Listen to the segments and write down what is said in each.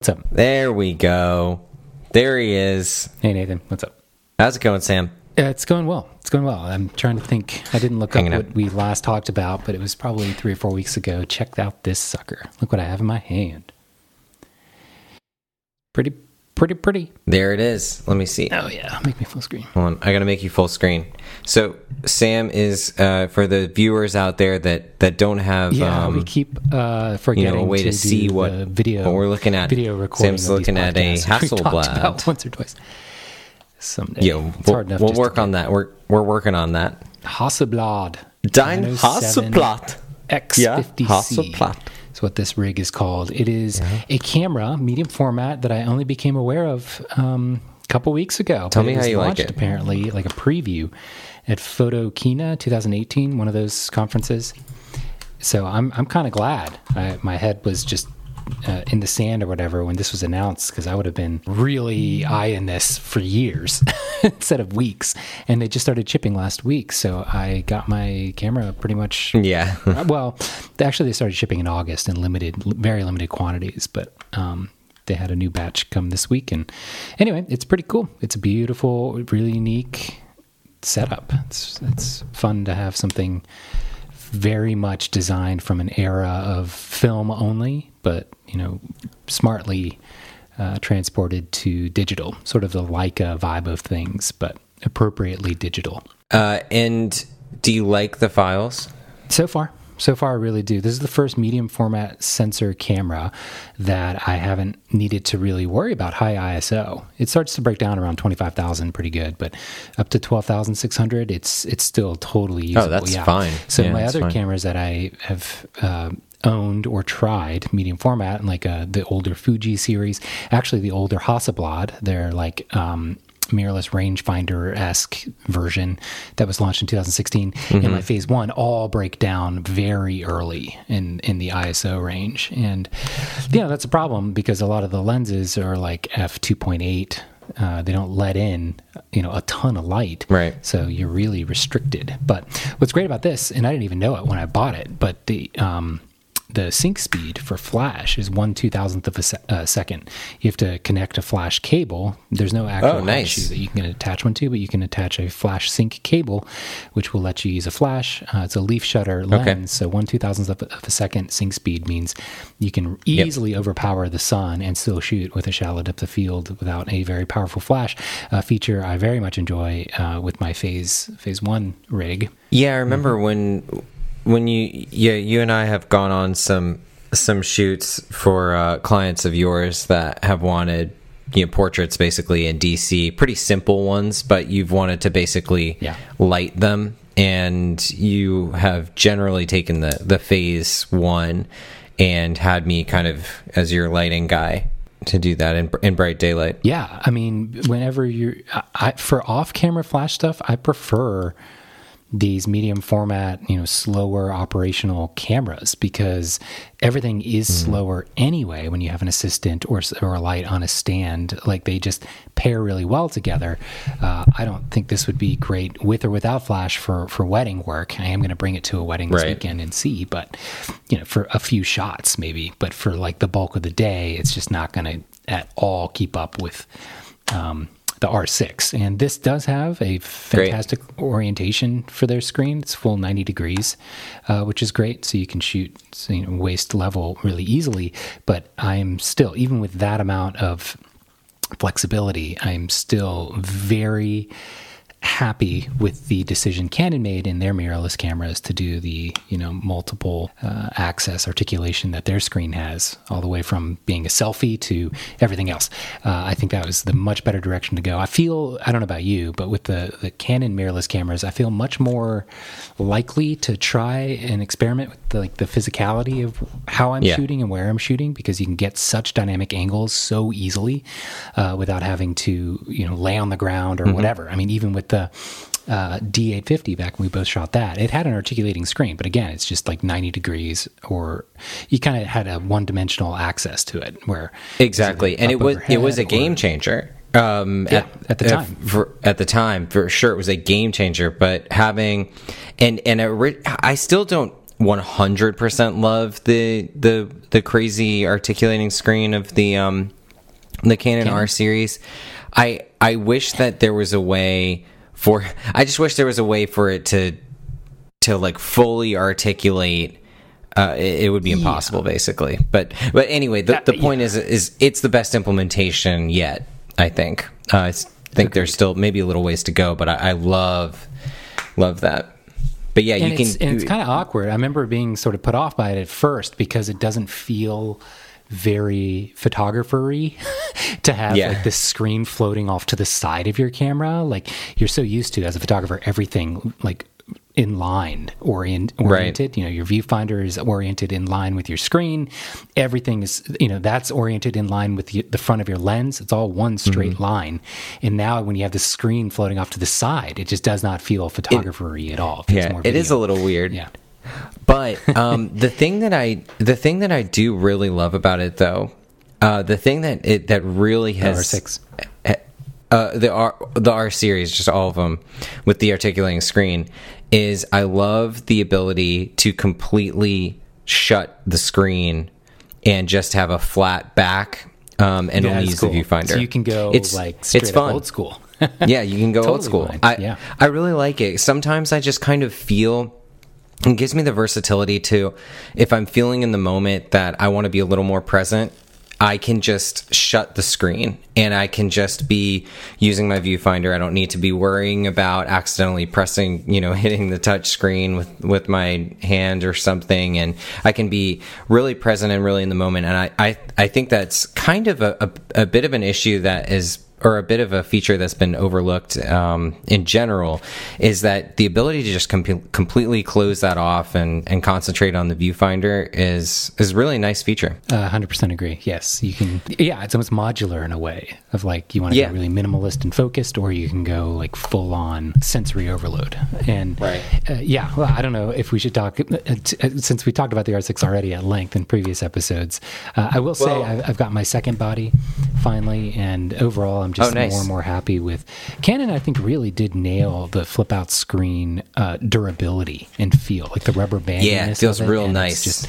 What's up? There we go. There he is. Hey, Nathan. What's up? How's it going, Sam? Uh, it's going well. It's going well. I'm trying to think. I didn't look Hanging up what we last talked about, but it was probably three or four weeks ago. Check out this sucker. Look what I have in my hand. Pretty, pretty, pretty. There it is. Let me see. Oh, yeah. Make me full screen. Hold on. I gotta make you full screen. So Sam is uh, for the viewers out there that that don't have Yeah, um, we keep uh, you know a way to, do see what video what we're looking at. video recording. Sam's looking at a Hasselblad. about once or twice. Someday. Yeah, it's we'll, hard enough. we'll work on that. We're we're working on that. Hasselblad. Dein 907 Hasselblad. X50C. Hasselblad. What this rig is called. It is a camera, medium format, that I only became aware of um, a couple weeks ago. Tell me how you like it. Apparently, like a preview at Photokina 2018, one of those conferences. So I'm I'm kind of glad. I, my head was just uh, in the sand or whatever when this was announced because I would have been really eyeing this for years instead of weeks. And they just started shipping last week, so I got my camera pretty much Yeah. well, they- actually, they started shipping in August in limited, very limited quantities, but um, they had a new batch come this week. And anyway, it's pretty cool. It's a beautiful, really unique setup. It's it's fun to have something very much designed from an era of film only, but you know, smartly uh, transported to digital, sort of the Leica vibe of things, but appropriately digital. uh, and do you like the files? So far, so far, I really do. This is the first medium format sensor camera that I haven't needed to really worry about high ISO. It starts to break down around twenty five thousand, pretty good, but up to twelve thousand six hundred, it's it's still totally usable. Oh, that's yeah. fine. So Yeah, my other fine. cameras that I have. Uh, owned or tried medium format and like uh, the older Fuji series actually the older Hasselblad they're like um mirrorless rangefinder esque version that was launched in 2016 Mm-hmm. and my phase one all break down very early in in the ISO range, and yeah, that's a problem because a lot of the lenses are like f 2.8. Uh, they don't let in, you know, a ton of light, Right. So you're really restricted. But what's great about this, and I didn't even know it when I bought it, but the um, the sync speed for flash is one two thousandth of a se- uh, second. You have to connect a flash cable. There's no actual Oh, nice. issue that you can attach one to, but you can attach a flash sync cable, which will let you use a flash. Uh, it's a leaf shutter lens, so one two thousandth of, a- of a second sync speed means you can easily overpower the sun and still shoot with a shallow depth of field without a very powerful flash. A feature I very much enjoy uh, with my phase phase one rig. Yeah, I remember when when you yeah you and I have gone on some some shoots for uh, clients of yours that have wanted you know portraits basically in DC, pretty simple ones, but you've wanted to basically Yeah. light them, and you have generally taken the the phase one and had me kind of as your lighting guy to do that in in bright daylight. Yeah, I mean, whenever I, for off-camera flash stuff, I prefer these medium format, you know, slower operational cameras because everything is slower anyway when you have an assistant or or a light on a stand. Like they just pair really well together. Uh, I don't think this would be great with or without flash for for wedding work. I am going to bring it to a wedding this Right. weekend and see, but you know, for a few shots maybe, but for like the bulk of the day, it's just not going to at all keep up with um, the R6. And this does have a fantastic orientation for their screen. It's full 90 degrees, uh, which is great. So you can shoot you know, waist level really easily. But I'm still, even with that amount of flexibility, I'm still very happy with the decision Canon made in their mirrorless cameras to do the you know multiple uh, access articulation that their screen has, all the way from being a selfie to everything else. Uh, I think that was the much better direction to go. I feel I don't know about you, but with the the Canon mirrorless cameras, I feel much more likely to try and experiment with the, like the physicality of how I'm Yeah. shooting and where I'm shooting because you can get such dynamic angles so easily uh, without having to you know lay on the ground or whatever. I mean, even with the uh, D850 back when we both shot that, it had an articulating screen, but again, it's just like 90 degrees, or you kind of had a one-dimensional access to it where Exactly, and it was it was a game or- changer. Um, Yeah, at the time. for, at the time, for sure, it was a game changer. But having, and and I still don't 100% love the the the crazy articulating screen of the um the Canon, Canon? R series. I I wish that there was a way for I just wish there was a way for it to to like fully articulate uh, it, it would be impossible basically. But but anyway the, the point is is it's the best implementation yet i think. Uh, i think there's still maybe a little ways to go but i, I love love that. But yeah and you it's, can and it's kind of awkward. I remember being sort of put off by it at first because it doesn't feel very photographer-y to have Yeah. like this screen floating off to the side of your camera. Like you're so used to as a photographer, everything like in line orient, oriented. You know, your viewfinder is oriented in line with your screen. Everything is, you know, that's oriented in line with the, the front of your lens. It's all one straight Mm-hmm. line. And now when you have the screen floating off to the side, it just does not feel photographer-y at all. It yeah it is a little weird Yeah. But um, the thing that I the thing that I do really love about it though, uh, the thing that it that really has R6. uh, the R the R series, just all of them with the articulating screen, is I love the ability to completely shut the screen and just have a flat back. Um, and Yeah, only use cool. the viewfinder. So you can go It's- like it's fun. old school. yeah, you can go old school. fine. I Yeah. I really like it. Sometimes I just kind of feel it gives me the versatility to if I'm feeling in the moment that I want to be a little more present, I can just shut the screen and I can just be using my viewfinder. I don't need to be worrying about accidentally pressing, you know, hitting the touch screen with with my hand or something and I can be really present and really in the moment and I I, I think that's kind of a, a, a bit of an issue that is or a bit of a feature that's been overlooked um, in general is that the ability to just com- completely close that off and, and concentrate on the viewfinder is is really a nice feature. Uh, 100% agree. Yes, you can. Yeah, it's almost modular in a way of like you want to Yeah. go really minimalist and focused, or you can go like full on sensory overload. And Right. uh, yeah, well, I don't know if we should talk uh, t- uh, since we talked about the R6 already at length in previous episodes. Uh, I will say Well- I've, I've got my second body finally, and overall, I'm just Oh, nice. more and more happy with Canon. I think really did nail the flip out screen uh, durability and feel, like the rubber band. Yeah, it feels real nice. Just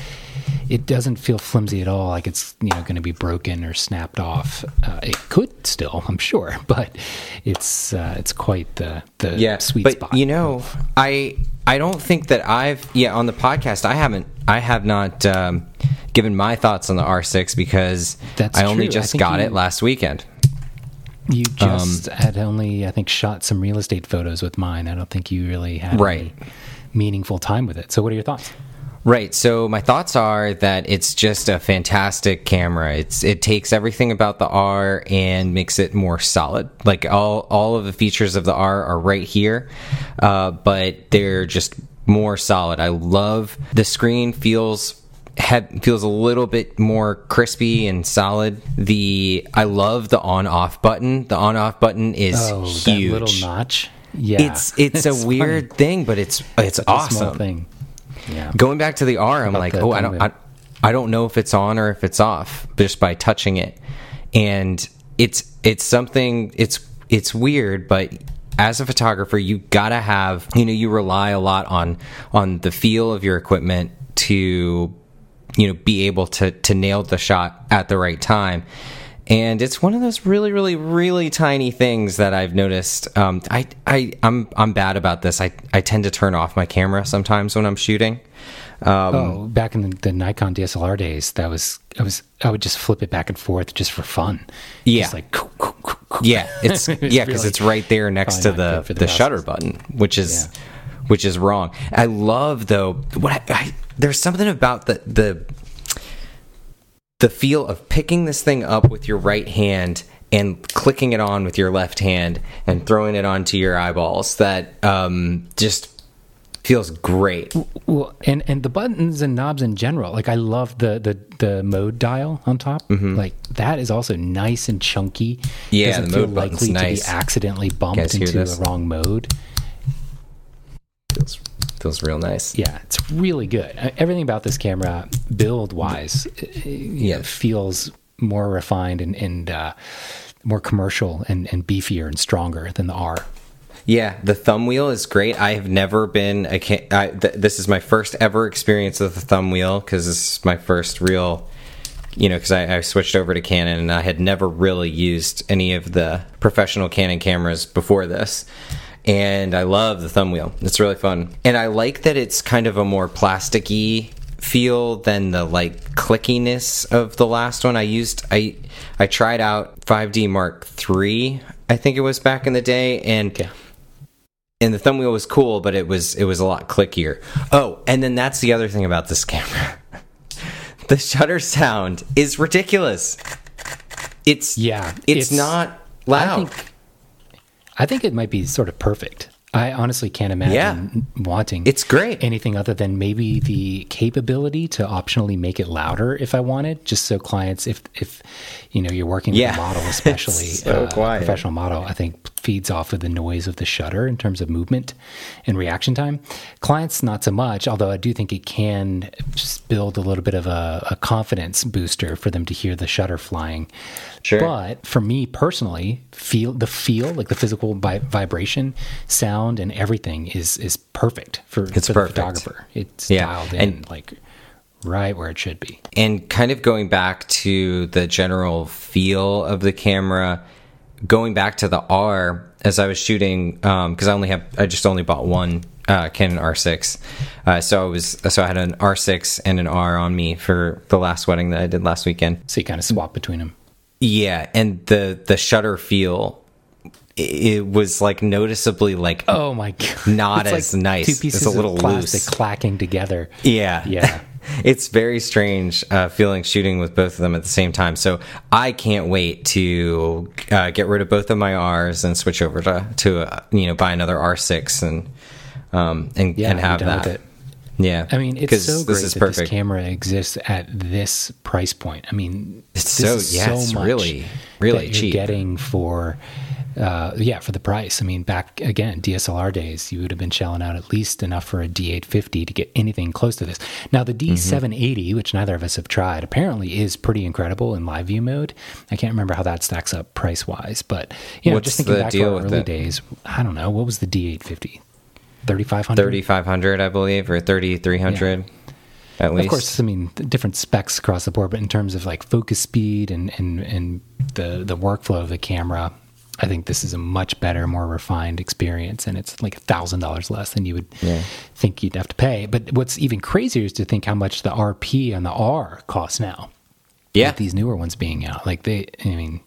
it doesn't feel flimsy at all like it's you know going to be broken or snapped off uh, it could still i'm sure but it's uh, it's quite the the yeah, sweet but spot you know, I I don't think that I've yeah on the podcast I haven't I have not um, given my thoughts on the R6 because That's I only true. Just got you- it last weekend. You just um, had only i think shot some real estate photos with mine i don't think you really had Right. any meaningful time with it so what are your thoughts Right. So my thoughts are that it's just a fantastic camera. It's it takes everything about the R and makes it more solid. Like all all of the features of the R are right here, uh, but they're just more solid. I love the screen feels feels a little bit more crispy and solid. The I love the on off button. The on off button is oh huge. that little notch yeah It's it's, a funny. weird thing, but it's it's Such a awesome small thing yeah going back to the R, I'm About like, oh, I don't, I, I don't know if it's on or if it's off just by touching it, and it's it's something it's it's weird, but as a photographer, you gotta have you know you rely a lot on on the feel of your equipment to you know be able to to nail the shot at the right time. And it's one of those really really really tiny things that i've noticed. Um, I, I i'm i'm bad about this. I i tend to turn off my camera sometimes when i'm shooting. Um, oh back in the, the nikon dslr days that was i was i would just flip it back and forth just for fun. Yeah. just like yeah it's It's yeah because really it's right there next to the the, the shutter button which is which is wrong. I love though what I, I, there's something about the the the feel of picking this thing up with your right hand and clicking it on with your left hand and throwing it onto your eyeballs that um, just feels great. Well, and and the buttons and knobs in general, like I love the the the mode dial on top. Like that is also nice and chunky. Mm-hmm. Yeah, doesn't the feel likely nice. to be accidentally bumped into this? the wrong mode. Feels feels real nice. Yeah, it's really good. Uh, Everything about this camera, build wise, yeah, Yeah. feels more refined and and uh, more commercial and and beefier and stronger than the R. Yeah, the thumb wheel is great. I have never been a. I, th- this is my first ever experience with the thumb wheel because this is my first real. You know, because I, I switched over to Canon and I had never really used any of the professional Canon cameras before this. And I love the thumb wheel. It's really fun. And I like that it's kind of a more plasticky feel than the like clickiness of the last one. I used I I tried out 5D Mark III, I think it was back in the day, and and the thumb wheel was cool, but it was it was a lot clickier. Oh, and then that's the other thing about this camera. the shutter sound is ridiculous. It's Yeah, it's, it's- not I loud. I think it might be sort of perfect. I honestly can't imagine wanting It's great. anything other than maybe the capability to optionally make it louder if I wanted, just so clients, if if you know you're working Yeah. with a model, especially so uh, a professional model, I think feeds off of the noise of the shutter in terms of movement and reaction time. Clients, not so much, although I do think it can just build a little bit of a, a confidence booster for them to hear the shutter flying. Sure. But for me personally, feel the feel, like the physical vi- vibration, sound, and everything is is perfect for, It's for perfect. the photographer. It's Yeah, dialed in and- like right where it should be. and kind of going back to the general feel of the camera going back to the r as i was shooting because i only have i just only bought one uh, canon r6 uh, so i was so i had an r6 and an r on me for the last wedding that i did last weekend So you kind of swap between them. yeah and the the shutter feel it, was like noticeably like Oh my god! Not It's as nice. Two It's pieces a little of plastic loose. clacking together. Yeah. Yeah. it's very strange uh, feeling shooting with both of them at the same time. So I can't wait to uh, get rid of both of my R's and switch over to, to uh, you know, buy another R6 and, um, and, Yeah, and have that. it. Yeah. I mean, it's so great that perfect. this camera exists at this price point. I mean, It's so- is yeah, it's really, really that cheap. Getting for, uh, yeah, for the price. I mean, back again, DSLR days, you would have been shelling out at least enough for a D850 to get anything close to this. Now, the Mm-hmm. D780, which neither of us have tried, apparently is pretty incredible in live view mode. I can't remember how that stacks up price wise, but you know, What's just thinking back to our early it? days, I don't know what was the D850. 3500 3500 I believe, or 3300 at least. Of course, I mean different specs across the board, but in terms of like focus speed and and and the the workflow of the camera, I think this is a much better, more refined experience, and it's like a thousand dollars less than you would Yeah. think you'd have to pay. But what's even crazier is to think how much the RP and the R costs now. Yeah. with these newer ones being out, like they, I mean,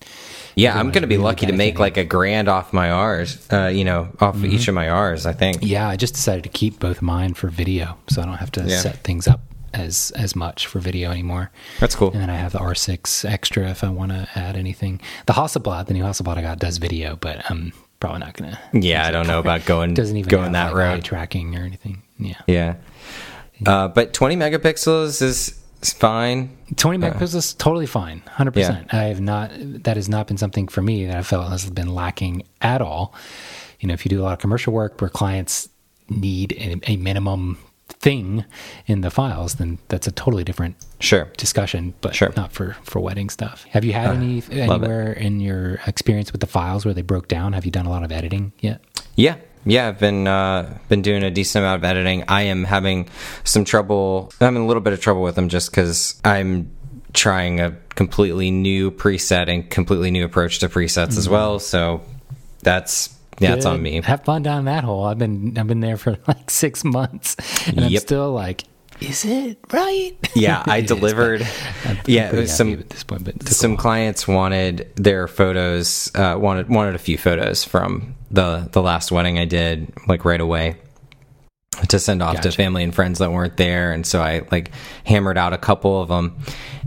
Yeah, I'm going to be really lucky to make like a grand off my R's, uh, you know, off Mm-hmm. each of my R's, I think. yeah, I just decided to keep both mine for video, so I don't have to Yeah. set things up as as much for video anymore. That's cool. And then I have the R6 extra if I want to add anything. The Hasselblad, the new Hasselblad I got, does video, but I'm probably not gonna. Yeah, I don't know about going Doesn't even going have, that like, route. tracking or anything. Yeah, Yeah. Uh, but 20 megapixels is, is fine. 20 megapixels is totally fine, 100. percent I have not. That has not been something for me that I felt has been lacking at all. You know, if you do a lot of commercial work where clients need a, a minimum thing in the files, then that's a totally different Sure. discussion, but Sure. not for for wedding stuff. Have you had any love it. anywhere in your experience with the files where they broke down? Have you done a lot of editing yet? Yeah. Yeah, I've been uh, been doing a decent amount of editing. I am having some trouble. I'm in a little bit of trouble with them just because I'm trying a completely new preset and completely new approach to presets as well. So that's yeah, that's on me. Have fun down that hole. I've been I've been there for like six months, and I'm Yep. still like, is it right? Yeah, I is, delivered. I'm yeah, pretty it was some at this point, but it took a some clients wanted their photos uh, wanted wanted a few photos from the the last wedding I did like right away to send off to family and friends that weren't there and so I like hammered out a couple of them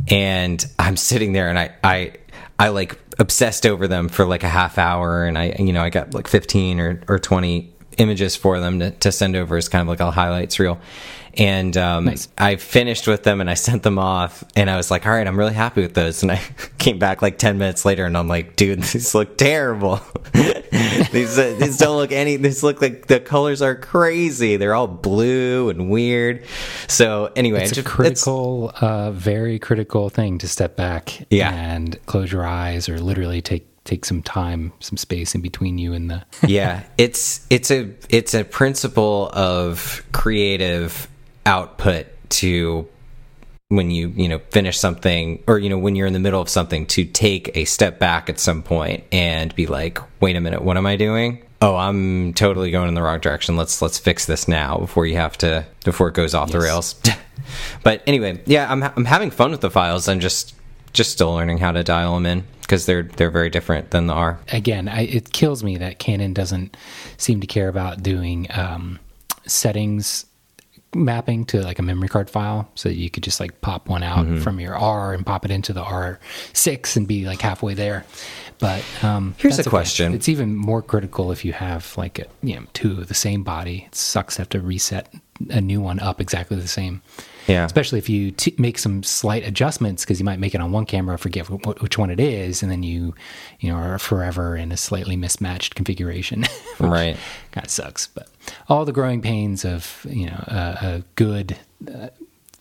and I'm sitting there and I I I like obsessed over them for like a half hour and I you know I got like 15 or or 20 images for them to, to send over as kind of like a highlights reel and um, Nice. I finished with them and I sent them off and I was like, all right, I'm really happy with those. And I came back like 10 minutes later and I'm like, dude, these look terrible. these, uh, these don't look any, these look like the colors are crazy. They're all blue and weird. So anyway, It's a just- critical, uh, very critical thing to step back Yeah. and close your eyes or literally take take some time, some space in between you and the. yeah, it's it's a it's a principle of creative output to when you you know finish something or you know when you're in the middle of something to take a step back at some point and be like wait a minute what am i doing? Oh i'm totally going in the wrong direction. Let's let's fix this now before you have to before it goes off yes. the rails. But anyway yeah i'm i'm having fun with the files. I'm just just still learning how to dial them in because they're they're very different than the r. Again I, it kills me that canon doesn't seem to care about doing um, settings mapping to like a memory card file so you could just like pop one out mm-hmm. from your R and pop it into the R6 and be like halfway there. But um, here's a okay. question: It's even more critical if you have like a, you know two of the same body. It sucks to have to reset a new one up exactly the same. Yeah. Especially if you t- make some slight adjustments because you might make it on one camera, forget w- which one it is, and then you, you know, are forever in a slightly mismatched configuration. right. Kind of sucks, but all the growing pains of you know a good. Uh,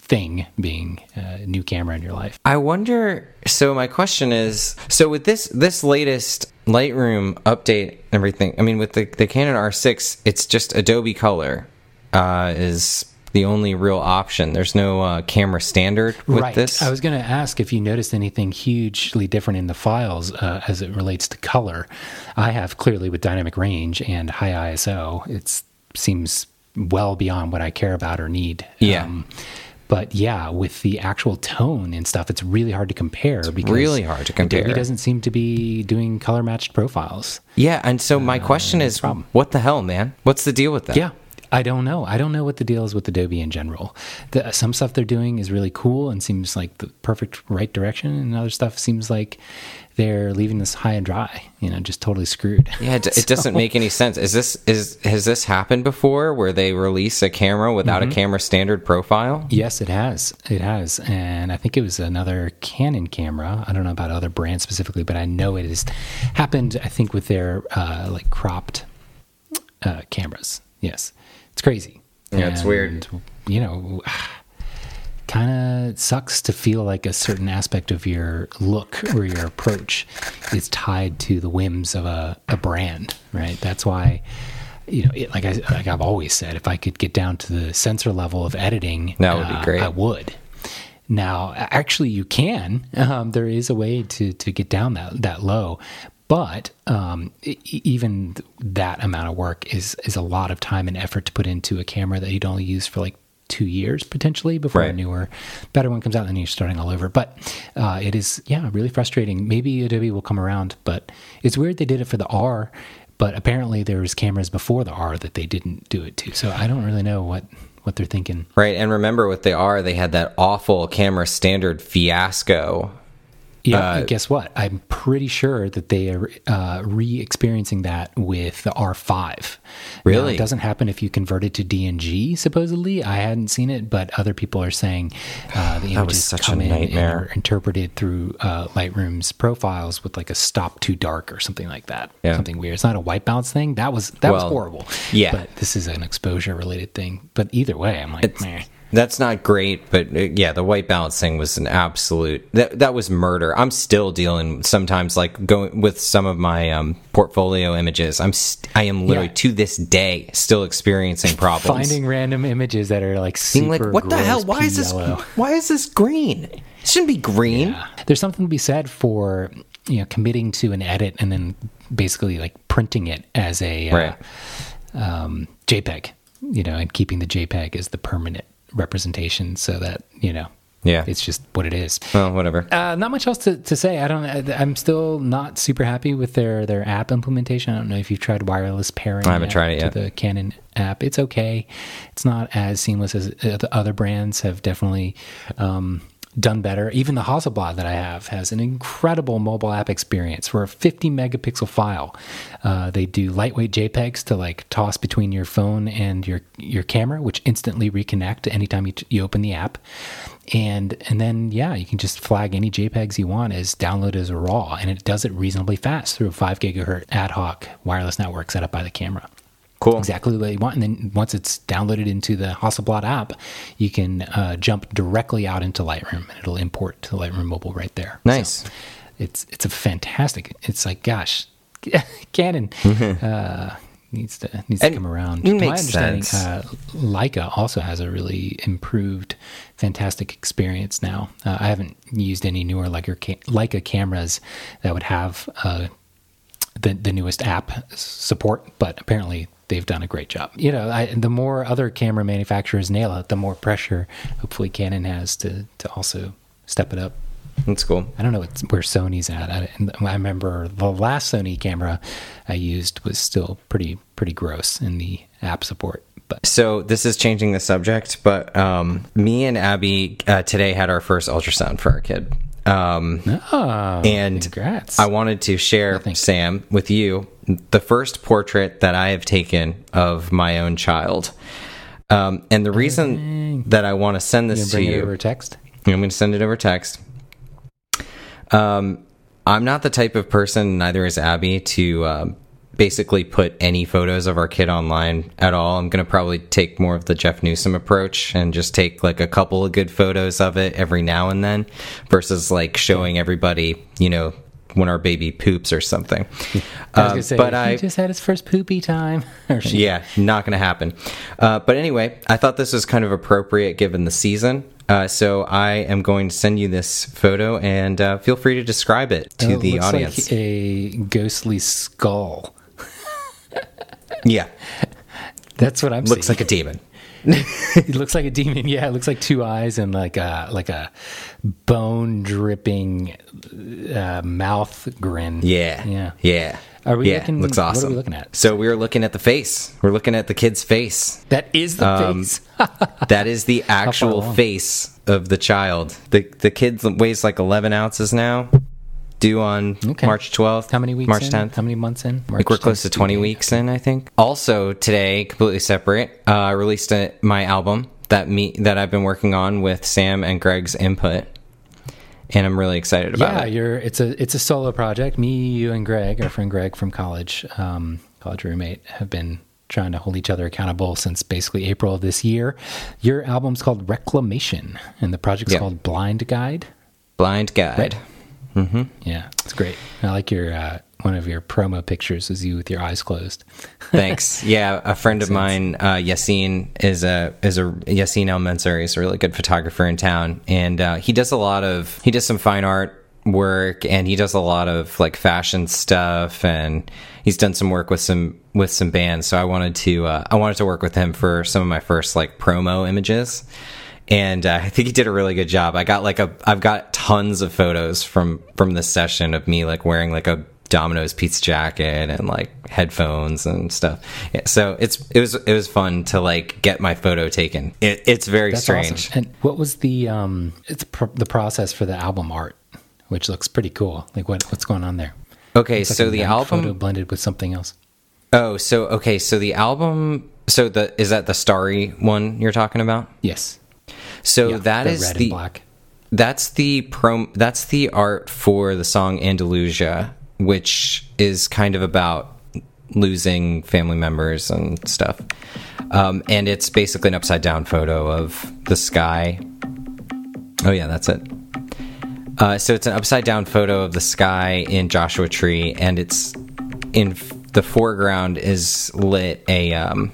thing being a new camera in your life. I wonder. So my question is: so with this this latest Lightroom update, everything. I mean, with the the Canon R6, it's just Adobe Color uh, is the only real option. There's no uh, camera standard with right. this. I was going to ask if you noticed anything hugely different in the files uh, as it relates to color. I have clearly with dynamic range and high ISO. It seems well beyond what I care about or need. Yeah. Um, but yeah, with the actual tone and stuff, it's really hard to compare. It's because really hard to compare. Adobe doesn't seem to be doing color matched profiles. Yeah, and so my uh, question is, what the hell, man? What's the deal with that? Yeah, I don't know. I don't know what the deal is with Adobe in general. The, some stuff they're doing is really cool and seems like the perfect right direction, and other stuff seems like they're leaving this high and dry. You know, just totally screwed. Yeah, it, it doesn't make any sense. Is this is has this happened before where they release a camera without mm-hmm. a camera standard profile? Yes, it has. It has, and I think it was another Canon camera. I don't know about other brands specifically, but I know it has happened. I think with their uh, like cropped uh, cameras. Yes. It's crazy. Yeah, and, it's weird. You know, kind of sucks to feel like a certain aspect of your look or your approach is tied to the whims of a, a brand, right? That's why you know, it, like I like I've always said, if I could get down to the sensor level of editing, that would uh, be great. I would. Now, actually, you can. Um, there is a way to to get down that that low, but um, even that amount of work is is a lot of time and effort to put into a camera that you'd only use for like two years potentially before right. a newer, better one comes out, and then you're starting all over. But uh, it is, yeah, really frustrating. Maybe Adobe will come around, but it's weird they did it for the R. But apparently, there was cameras before the R that they didn't do it to. So I don't really know what what they're thinking. Right, and remember with the R, they had that awful camera standard fiasco yeah, uh, guess what? I'm pretty sure that they are uh, re-experiencing that with the R5. Really, now, it doesn't happen if you convert it to DNG. Supposedly, I hadn't seen it, but other people are saying uh, the images come in and are interpreted through uh, Lightroom's profiles with like a stop too dark or something like that. Yeah. something weird. It's not a white balance thing. That was that well, was horrible. Yeah, but this is an exposure related thing. But either way, I'm like, man that's not great, but uh, yeah, the white balance thing was an absolute that that was murder. I'm still dealing sometimes like going with some of my um, portfolio images. I'm st- I am literally yeah. to this day still experiencing problems finding random images that are like super Being like what the hell? Why is this? Yellow. Why is this green? It shouldn't be green. Yeah. There's something to be said for you know committing to an edit and then basically like printing it as a uh, right. uh, um, JPEG, you know, and keeping the JPEG as the permanent representation so that you know yeah. it's just what it is. Well whatever. Uh, not much else to, to say. I don't i'm still not super happy with their their app implementation. I don't know if you've tried wireless pairing i haven't tried it yet. the canon app. It's okay. It's not as seamless as the other brands have definitely um, done better. Even the Hasselblad that I have has an incredible mobile app experience for a 50 megapixel file. Uh, they do lightweight JPEGs to like toss between your phone and your your camera, which instantly reconnect anytime you, you open the app. And and then yeah, you can just flag any JPEGs you want as download as RAW, and it does it reasonably fast through a five gigahertz ad hoc wireless network set up by the camera. Cool. Exactly what you want. And then once it's downloaded into the Hasselblad app, you can uh, jump directly out into Lightroom and it'll import to Lightroom Mobile right there. Nice. So it's it's a fantastic. It's like, gosh, Canon uh, needs to needs And to come around. it To my understanding, sense. uh, Leica also has a really improved, fantastic experience now. Uh, I haven't used any newer Leica Leica cameras that would have uh, the the newest app support, but apparently they've done a great job. You know, I, the more other camera manufacturers nail it, the more pressure hopefully Canon has to to also step it up. That's cool. I don't know what, where Sony's at. I, I remember the last Sony camera I used was still pretty pretty gross in the app support. But So this is changing the subject, but um, me and Abby uh, today had our first ultrasound for our kid. Um, oh, and congrats! I wanted to share. Sam, with you the first portrait that I have taken of my own child. Um, and the reason that I want to send this to you, over text. I'm going to send it over text. Um, I'm not the type of person, neither is Abby, to um, basically put any photos of our kid online at all. I'm going to probably take more of the Jeff Newsom approach and just take like a couple of good photos of it every now and then versus like showing everybody, you know, when our baby poops or something. I was gonna say, but he I, just had his first poopy time. Yeah, not going to happen. Uh, but anyway, I thought this was kind of appropriate given the season. Uh, so I am going to send you this photo and uh, feel free to describe it to It the looks audience. like a ghostly skull. yeah, That's what I'm looks seeing. like a demon. it looks like a demon. Yeah, it looks like two eyes and like a like a bone dripping uh, mouth grin. Yeah, yeah. yeah. Are we yeah, looking- looks what are we looking at? So we're looking at the face. We're looking at the kid's face. That is the Um, face. That is the actual face of the child. The the kid weighs like 11 ounces now. Due on Okay. March 12th. How many weeks? March in? 10th. How many months in? I think we're close to 20 weeks in, I think. Also, today, completely separate, uh, I released a, my album that me that I've been working on with Sam and Greg's input, and I'm really excited about Yeah, it. Yeah, you're. It's a it's a solo project. Me, you, and Greg, our friend Greg from college, um, college roommate, have been trying to hold each other accountable since basically April of this year. Your album's called Reclamation, and the project's Yeah. called Blind Guide. Blind guide. Yeah, it's great. I like your uh, one of your promo pictures is you with your eyes closed. Thanks. Yeah, a friend of mine, uh, Yassine, is a is a Yassine El Mansouri is a really good photographer in town, and uh, he does a lot of he does some fine art work, and he does a lot of like fashion stuff, and he's done some work with some with some bands. So I wanted to uh, I wanted to work with him for some of my first like promo images. And uh, I think he did a really good job. I got like a, I've got tons of photos from from this session of me like wearing like a Domino's pizza jacket and like headphones and stuff. Yeah, so it's it was it was fun to like get my photo taken. It, it's very That's strange. awesome. And what was the um? It's pr- the process for the album art, which looks pretty cool. Like what what's going on there? Okay, like so the album. photo blended with something else. Oh, so okay, so the album. So the is that the starry one you're talking about? Yes. So Yeah, that is the that's the prom that's the art for the song Andalusia, which is kind of about losing family members and stuff. Um, and it's basically an upside down photo of the sky. Oh yeah, that's it. Uh, so it's an upside down photo of the sky in Joshua Tree, and it's in f- the foreground is lit a um,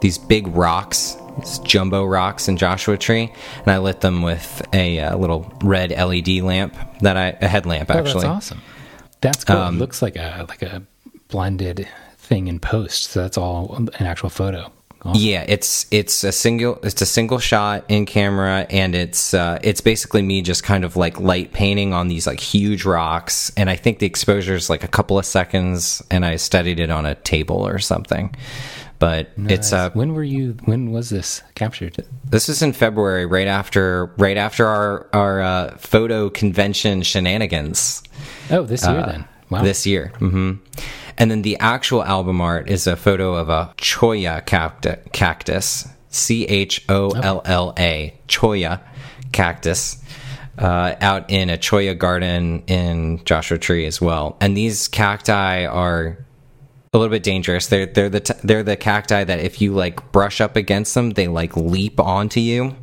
these big rocks, these jumbo rocks and Joshua Tree, and I lit them with a uh, little red LED lamp that I a headlamp Oh, actually. that's awesome. That's cool. Um, it looks like a like a blended thing in post. So that's all an actual photo. Awesome. Yeah, it's it's a single it's a single shot in camera, and it's uh, it's basically me just kind of like light painting on these like huge rocks, and I think the exposure is like a couple of seconds, and I studied it on a table or something. But it's uh, when were you? When was this captured? This is in February, right after right after our our uh, photo convention shenanigans Oh, this year then. Wow. Uh, this year. Mm -hmm. And then the actual album art is a photo of a cholla cactus, C H O L L A, cholla cactus, uh, out in a cholla garden in Joshua Tree as well. And these cacti are a little bit dangerous. They're they're the t- they're the cacti that if you like brush up against them, they like leap onto you,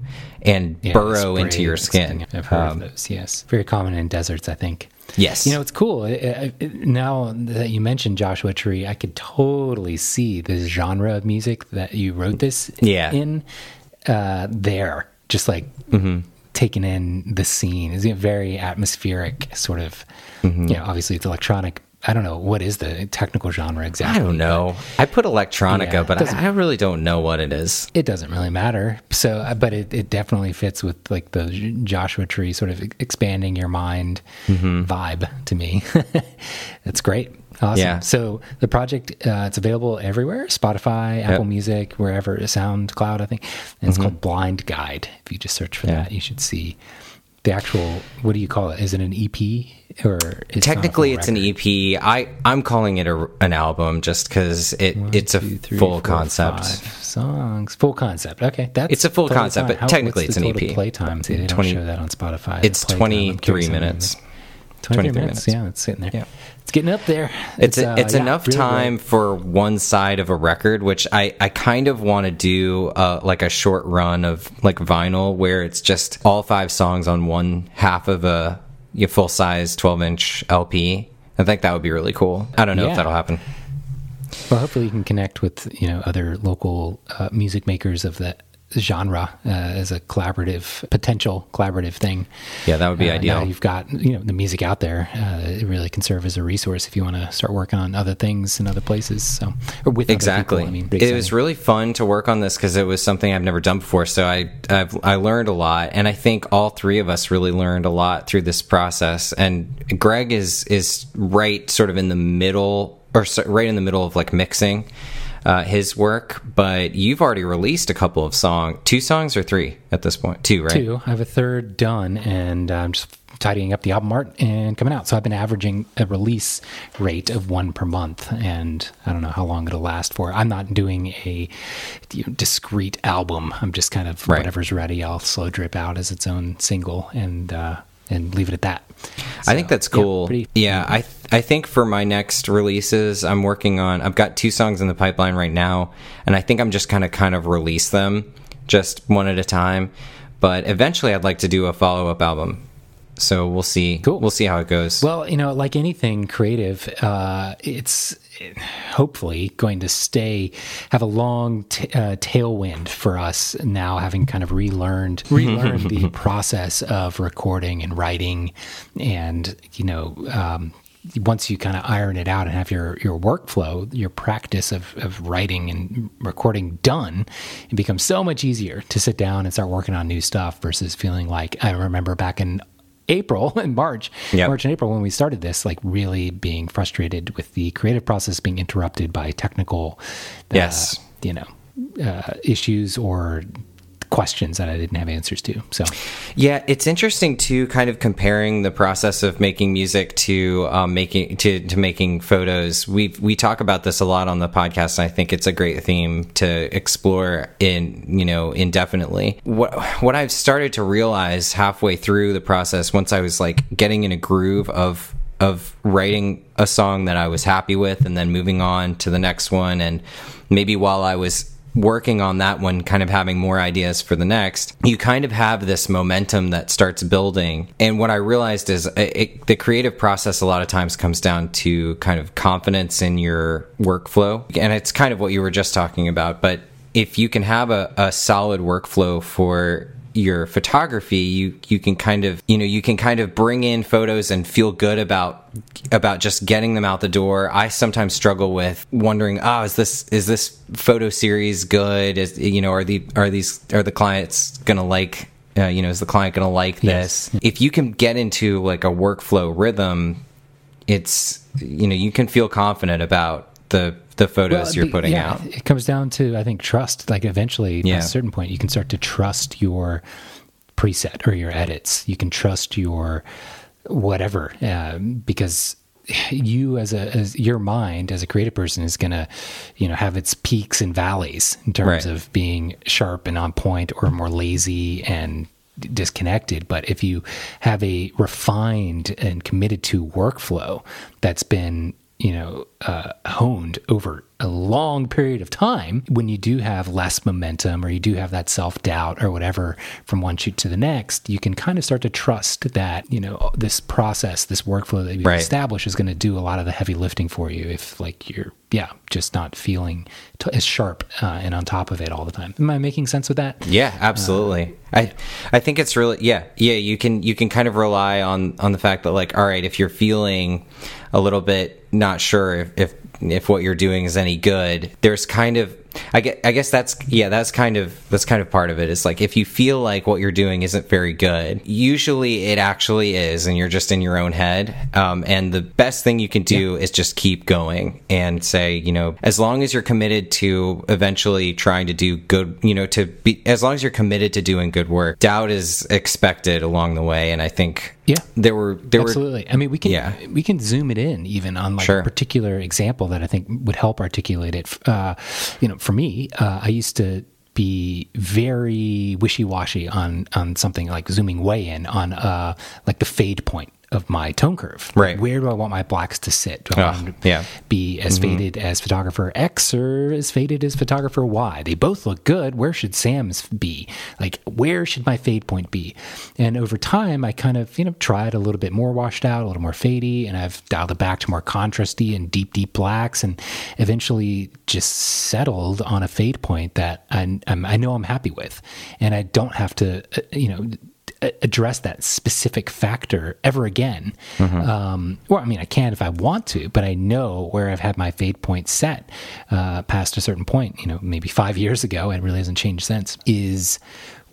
and Yeah, burrow into your skin. I've heard Um, of those. Yes, very common in deserts, I think. yes. You know, it's cool. It- it- it- now that you mentioned Joshua Tree, I could totally see this genre of music that you wrote this Yeah. in uh, there, just like Mm-hmm. taking in the scene. Is it very atmospheric, sort of? Mm-hmm. You know, obviously it's electronic. I don't know what is the technical genre exactly. I don't know. I put electronica, Yeah, but I, I really don't know what it is. It doesn't really matter. So, uh, but it, it definitely fits with like the Joshua Tree sort of expanding your mind Mm-hmm. vibe to me. That's great. Awesome. Yeah. So the project, uh, it's available everywhere Spotify, Apple Music, wherever, SoundCloud, I think. And it's called Blind Guide. If you just search for Mm-hmm. Yeah. that, you should see the actual, what do you call it? Is it an EP or it's Technically, it's an? EP. I I'm calling it a, an album just because it it's a Two, three, full four, concept. five songs. Full concept. Okay, that's It's a full concept, but How- technically it's an EP. Playtime. See, they 20 don't show that on Spotify. It's twenty three minutes. I'm 23 23 23 minutes. minutes. Yeah, it's sitting there. Yeah. It's getting up there. It's uh, it's yeah, enough really time great. for one side of a record, which I I kind of want to do uh, like a short run of like vinyl where it's just all five songs on one half of a full size 12 inch LP. I think that would be really cool. I don't know Yeah. if that'll happen. Well, hopefully you can connect with you know other local uh, music makers of that genre uh, as a collaborative potential collaborative thing. Yeah, that would be Uh, ideal. You've got you know the music out there. Uh, it really can serve as a resource if you want to start working on other things in other places. So or with exactly. people, I mean, it was really fun to work on this because it was something I've never done before. So I I've, I learned a lot, and I think all three of us really learned a lot through this process. And Greg is is right, sort of in the middle, or right in the middle of like mixing. Uh, his work, but you've already released a couple of songs, two songs or three at this point? two, right? two. I have a third done, and I'm just tidying up the album art and coming out. So I've been averaging a release rate of one per month, and I don't know how long it'll last for. I'm not doing a you know, discrete album. I'm just kind of Right. whatever's ready. I'll slow drip out as its own single and uh, and leave it at that. I think So, that's yeah, cool. pretty- Yeah, I th- I think for my next releases, I'm working on. I've got two songs in the pipeline right now, and I think I'm just kind of kind of release them just one at a time. But eventually, I'd like to do a follow up album. So we'll see. Cool. We'll see how it goes. Well, you know, like anything creative, uh, it's hopefully going to stay, have a long t- uh, tailwind for us now, having kind of relearned, relearned the process of recording and writing, and you know. Um, once you kind of iron it out and have your, your workflow, your practice of, of writing and recording done, it becomes so much easier to sit down and start working on new stuff versus feeling like I remember back in April and March, Yep. March and April when we started this, like really being frustrated with the creative process being interrupted by technical, uh, Yes. you know, uh, issues or questions that I didn't have answers to. So Yeah, it's interesting too, kind of comparing the process of making music to um, making to, to making photos. We we talk about this a lot on the podcast, and I think it's a great theme to explore in you know indefinitely. What what I've started to realize halfway through the process, once I was like getting in a groove of of writing a song that I was happy with, and then moving on to the next one, and maybe while I was working on that one, kind of having more ideas for the next, you kind of have this momentum that starts building. And what I realized is it, it, the creative process a lot of times comes down to kind of confidence in your workflow. And it's kind of what you were just talking about. But if you can have a, a solid workflow for your photography you you can kind of you know you can kind of bring in photos and feel good about about just getting them out the door. I sometimes struggle with wondering oh is this is this photo series good? Is you know are the are these are the clients gonna like uh, you know is the client gonna like this? Yes. if you can get into like a workflow rhythm it's you know you can feel confident about the the photos Well, you're putting yeah, out It comes down to I think trust. Like eventually, Yeah. at a certain point, you can start to trust your preset or your edits. You can trust your whatever uh, because you as a as your mind as a creative person is going to you know have its peaks and valleys in terms Right. of being sharp and on point or more lazy and disconnected but if you have a refined and committed to workflow that's been you know uh, honed over a long period of time, when you do have less momentum or you do have that self doubt or whatever from one shoot to the next, you can kind of start to trust that, you know, this process, this workflow that you've Right. established is going to do a lot of the heavy lifting for you if, like, you're, yeah, just not feeling t- as sharp uh, and on top of it all the time. Am I making sense with that? Yeah, absolutely. I I think it's really yeah yeah you can you can kind of rely on on the fact that like all right if you're feeling a little bit not sure if if, if what you're doing is any good there's kind of I guess, I guess that's yeah that's kind of that's kind of part of it. It is like if you feel like what you're doing isn't very good usually it actually is and you're just in your own head. Um, and the best thing you can do is just keep going and say you know as long as you're committed to eventually trying to do good you know to be as long as you're committed to doing good work doubt is expected along the way. And I think Yeah. there were there were Absolutely. I mean, we can Yeah. we can zoom it in even on like Sure. a particular example that I think would help articulate it. Uh, you know, for me, uh, I used to be very wishy washy on on something like zooming way in on uh, like the fade point of my tone curve. Right. Where do I want my blacks to sit? Do I Oh, want them to yeah. be as faded as photographer X or as faded as photographer Y? They both look good. Where should Sam's be? Like, where should my fade point be? And over time, I kind of, you know, tried a little bit more washed out, a little more fadey, and I've dialed it back to more contrasty and deep, deep blacks, and eventually just settled on a fade point that I, I'm, I know I'm happy with. And I don't have to, uh, you know, address that specific factor ever again. Um, or, I mean, I can if I want to, but I know where I've had my fade point set uh, past a certain point, you know, maybe five years ago, and it really hasn't changed since, is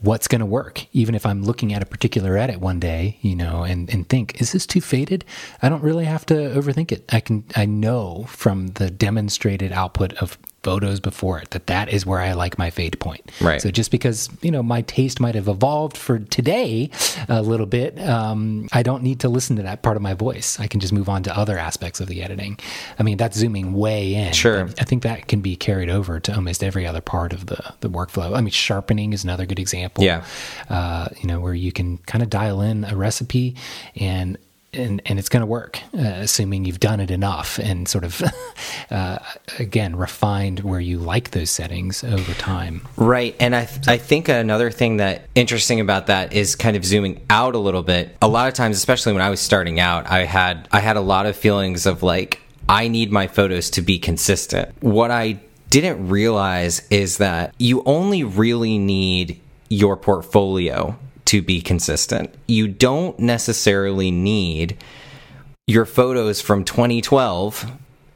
what's going to work. Even if I'm looking at a particular edit one day, you know, and, and think, is this too faded? I don't really have to overthink it. I can, I know from the demonstrated output of photos before it that that is where I like my fade point. Right. So just because you know my taste might have evolved for today a little bit, um, I don't need to listen to that part of my voice. I can just move on to other aspects of the editing. I mean, that's zooming way in. Sure. I think that can be carried over to almost every other part of the the workflow. I mean, sharpening is another good example. Yeah. Uh, you know, where you can kind of dial in a recipe and. And, and it's going to work, uh, assuming you've done it enough and sort of, uh, again, refined where you like those settings over time. Right, and I th- I think another thing that interesting about that is kind of zooming out a little bit. A lot of times, especially when I was starting out, I had I had a lot of feelings of like I need my photos to be consistent. What I didn't realize is that you only really need your portfolio to be consistent. You don't necessarily need your photos from 2012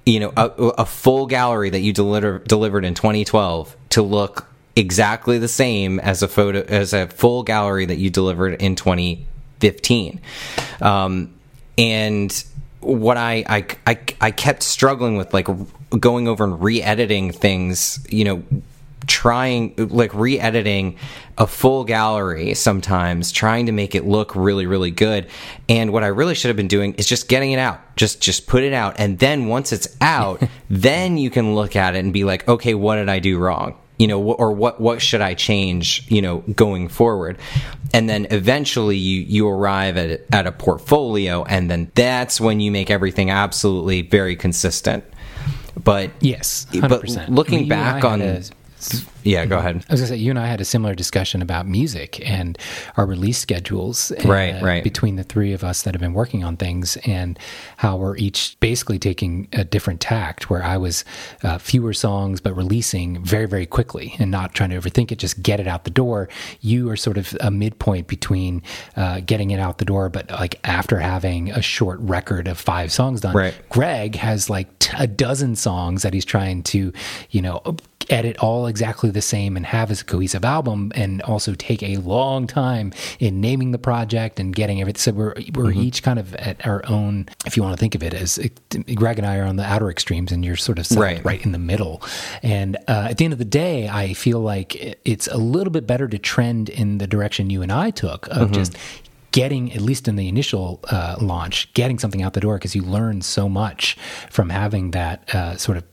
you know a, a full gallery that you deliver, delivered in 2012 to look exactly the same as a photo as a full gallery that you delivered in 2015 um, and what I, I i i kept struggling with like going over and re-editing things you know trying like re-editing a full gallery sometimes trying to make it look really really good. And what i really should have been doing is just getting it out. Just just put it out. And then once it's out then you can look at it and be like okay what did i do wrong? You know or what what should i change you know going forward? And then eventually you you arrive at at a portfolio and then that's when you make everything absolutely very consistent. But Yes, 100%. but looking I mean, back on a- yeah go ahead I was gonna say you and I had a similar discussion about music and our release schedules, uh, Right, right. Between the three of us that have been working on things, and how we're each basically taking a different tact. Where I was uh, fewer songs but releasing very, very quickly and not trying to overthink it, just get it out the door. You are sort of a midpoint between uh, getting it out the door, but like after having a short record of five songs done. Right. Greg has like t- a dozen songs that he's trying to, you know, edit all exactly the same and have as a cohesive album and also take a long time in naming the project and getting everything. So we're, we're Mm-hmm. each kind of at our own, if you want to think of it as Greg and I are on the outer extremes and you're sort of Right. right in the middle. And uh, at the end of the day, I feel like it's a little bit better to trend in the direction you and I took of Mm-hmm. just getting at least in the initial uh, launch, getting something out the door because you learn so much from having that uh, sort of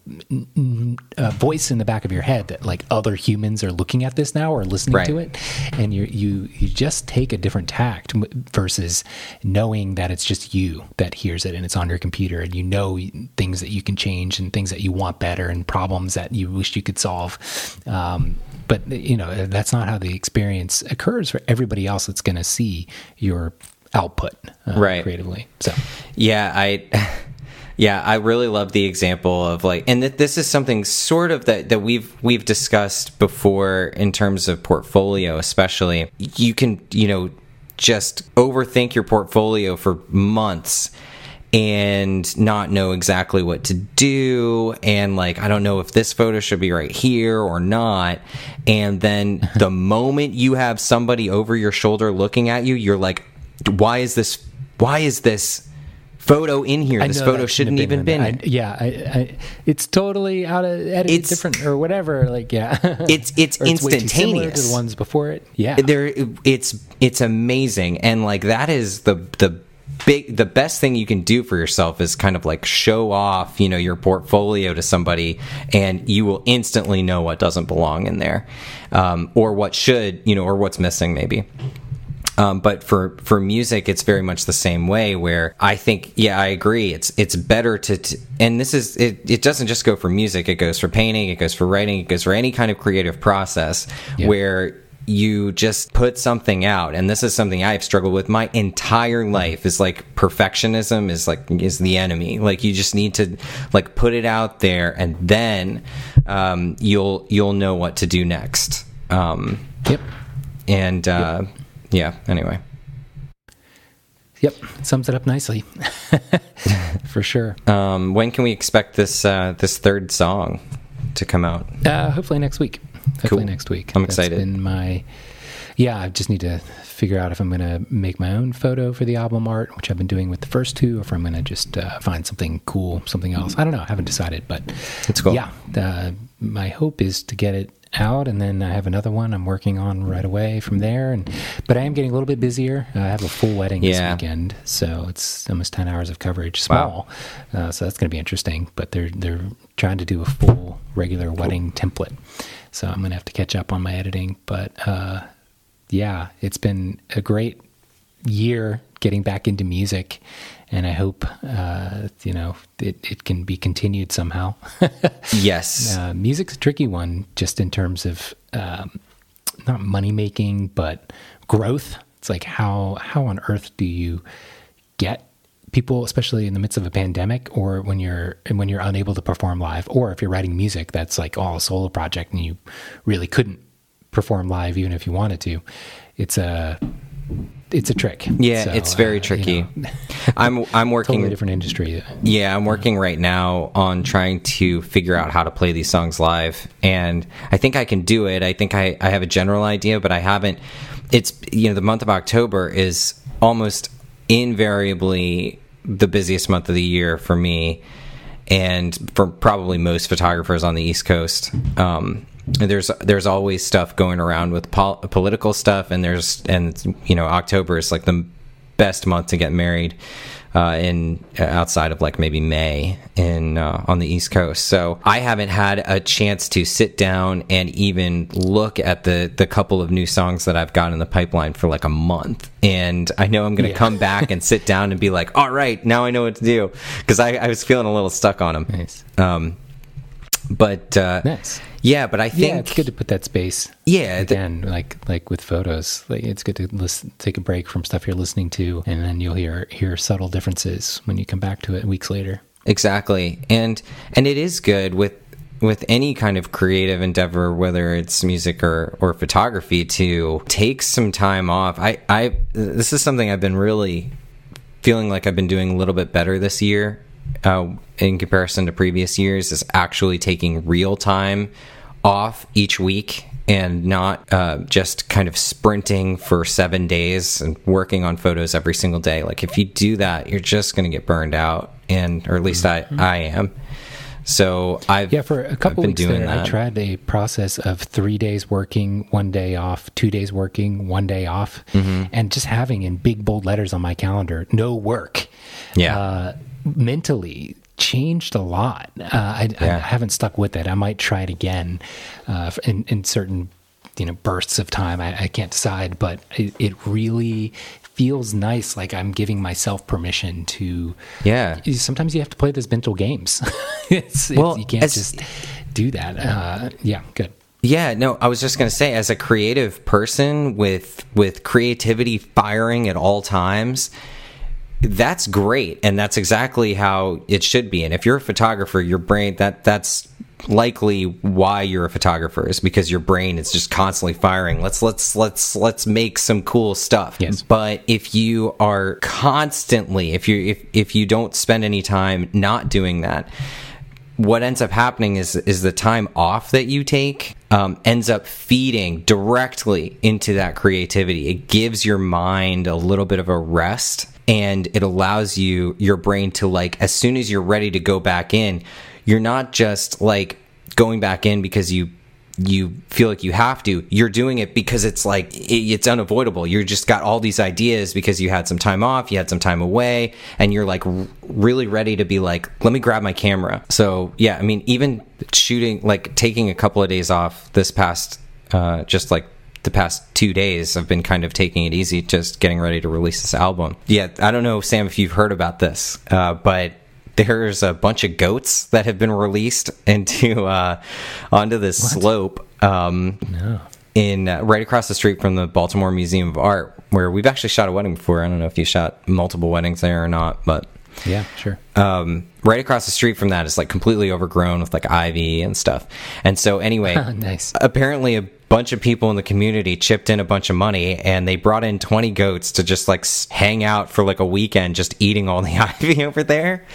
uh, voice in the back of your head that like other humans are looking at this now or listening Right. to it, and you you you just take a different tact versus knowing that it's just you that hears it and it's on your computer and you know things that you can change and things that you want better and problems that you wish you could solve. Um, but you know that's not how the experience occurs for everybody else that's going to see your output uh, Right. creatively. So Yeah, I yeah, I really love the example of like and th- this is something sort of that that we've we've discussed before in terms of portfolio especially. You can, you know, just overthink your portfolio for months and not know exactly what to do. And like I don't know if this photo should be right here or not. And then the moment you have somebody over your shoulder looking at you you're like why is this why is this photo in here? I this photo shouldn't have even been I, yeah, I, I, it's totally out of edited It's- different or whatever. Like yeah, It's- it's Or way too similar to instantaneous. the ones before it. Yeah, there it's it's amazing. And like that is the the big the best thing you can do for yourself is kind of like show off you know your portfolio to somebody and you will instantly know what doesn't belong in there um, or what should you know or what's missing maybe um, but for for music, it's very much the same way. Where I think, yeah, I agree. It's it's better to, to and this is it. It doesn't just go for music. It goes for painting. It goes for writing. It goes for any kind of creative process Yeah. where you just put something out. And this is something i've struggled with my entire life is like perfectionism is like is the enemy. Like you just need to like put it out there and then um, you'll you'll know what to do next. Um, yep, and uh, yeah anyway. Yep, sums it up nicely, for sure. Um, when can we expect this uh, this third song to come out? Uh, hopefully next week. Hopefully Cool. next week. I'm That's excited. Been my yeah. I just need to figure out if I'm going to make my own photo for the album art, which I've been doing with the first two, or if I'm going to just uh, find something cool, something else. I don't know. I haven't decided, but That's cool. Yeah, uh, my hope is to get it out, and then I have another one I'm working on right away from there. And but I am getting a little bit busier. I have a full wedding Yeah. this weekend, so it's almost ten hours of coverage. Small, uh, so that's going to be interesting. But they're they're trying to do a full regular wedding template, so I'm going to have to catch up on my editing. But uh, yeah, it's been a great year getting back into music, and I hope uh, you know it, it can be continued somehow. Yes. Uh, music's a tricky one, just in terms of um, not money making, but growth. It's like how how on earth do you get people, especially in the midst of a pandemic, or when you're when you're unable to perform live, or if you're writing music that's like all a solo project and you really couldn't perform live even if you wanted to. It's a it's a trick. Yeah, So, it's very uh, tricky. you know, I'm I'm working. totally different industry. Yeah, I'm working right now on trying to figure out how to play these songs live, and I think I can do it. I think I I have a general idea, but I haven't. It's you know the month of October is almost invariably the busiest month of the year for me, and for probably most photographers on the East Coast. Um, there's there's always stuff going around with pol- political stuff, and there's and you know October is like the best month to get married uh, in uh, outside of like maybe May in uh, on the East Coast. So I haven't had a chance to sit down and even look at the the couple of new songs that I've got in the pipeline for like a month. And I know I'm going to Yeah. come back and sit down and be like, all right, now I know what to do because I, I was feeling a little stuck on them. Nice. Um, but uh, Nice. yeah, but I think yeah, it's good to put that space. Yeah, again, like like with photos, like it's good to listen, take a break from stuff you're listening to, and then you'll hear hear subtle differences when you come back to it weeks later. exactly and and it is good with with any kind of creative endeavor whether it's music or or photography to take some time off i i this is something i've been really feeling like i've been doing a little bit better this year uh, in comparison to previous years is actually taking real time off each week and not uh, just kind of sprinting for seven days and working on photos every single day. Like if you do that, you're just going to get burned out, and or at least I I am. So I've Yeah, for a couple weeks doing there, I tried a process of three days working, one day off, two days working, one day off, Mm-hmm. and just having in big bold letters on my calendar, no work. Yeah. Uh, mentally changed a lot. Uh, I, I Yeah. haven't stuck with it. I might try it again uh, in, in certain you know bursts of time. I, I can't decide, but it, it really feels nice. Like I'm giving myself permission to. Yeah. Sometimes you have to play those mental games. it's, it's- Well, you can't as- just do that. Uh, yeah, good. Yeah, no, I was just going to say as a creative person with with creativity firing at all times, that's great and that's exactly how it should be. And if you're a photographer, your brain that that's likely why you're a photographer is because your brain is just constantly firing. Let's let's let's let's make some cool stuff. Yes. But if you are constantly if you if if you don't spend any time not doing that, what ends up happening is is the time off that you take um, ends up feeding directly into that creativity. It gives your mind a little bit of a rest, and it allows you your brain to like as soon as you're ready to go back in, you're not just like going back in because you you feel like you have to. You're doing it because it's like it, it's unavoidable. You just got all these ideas because you had some time off you had some time away and you're like really ready to be like let me grab my camera. So yeah i mean even shooting like taking a couple of days off this past uh just like the past two days i've been kind of taking it easy just getting ready to release this album yeah i don't know sam if you've heard about this uh but there's a bunch of goats that have been released into uh, onto this slope um, in uh, right across the street from the Baltimore Museum of Art, where we've actually shot a wedding before. I don't know if you shot multiple weddings there or not, but Yeah, sure. um, right across the street from that is like completely overgrown with like ivy and stuff. And so anyway, Nice. apparently a bunch of people in the community chipped in a bunch of money and they brought in 20 goats to just like hang out for like a weekend just eating all the ivy over there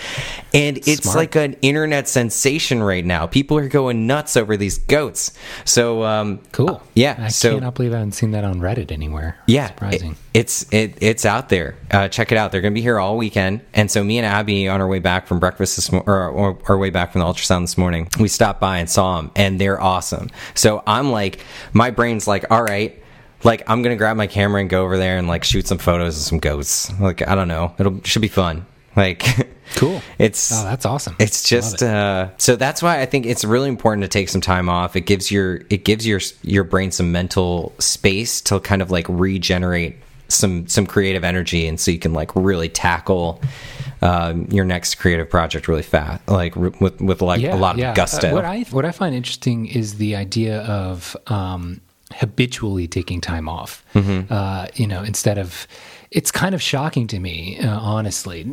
and it's Smart. like an internet sensation right now people are going nuts over these goats so um Cool. yeah I so cannot believe I haven't seen that on Reddit anywhere. yeah, Surprising. it- it's it it's out there. Uh, check it out. They're going to be here all weekend. And so me and Abby, on our way back from breakfast this mo- or, or our way back from the ultrasound this morning, we stopped by and saw them, and they're awesome. So I'm like, my brain's like, all right. Like I'm gonna grab my camera and go over there and like shoot some photos of some goats. Like I don't know, it'll should be fun. Like Cool. It's Oh, that's awesome. it's just it. uh, so that's why I think it's really important to take some time off. It gives your it gives your your brain some mental space to kind of like regenerate some some creative energy, and so you can like really tackle um, your next creative project really fast, like with with like a lot of gusto. Uh, what I what I find interesting is the idea of um, habitually taking time off. Mm-hmm. Uh, you know, instead of it's kind of shocking to me, uh, honestly,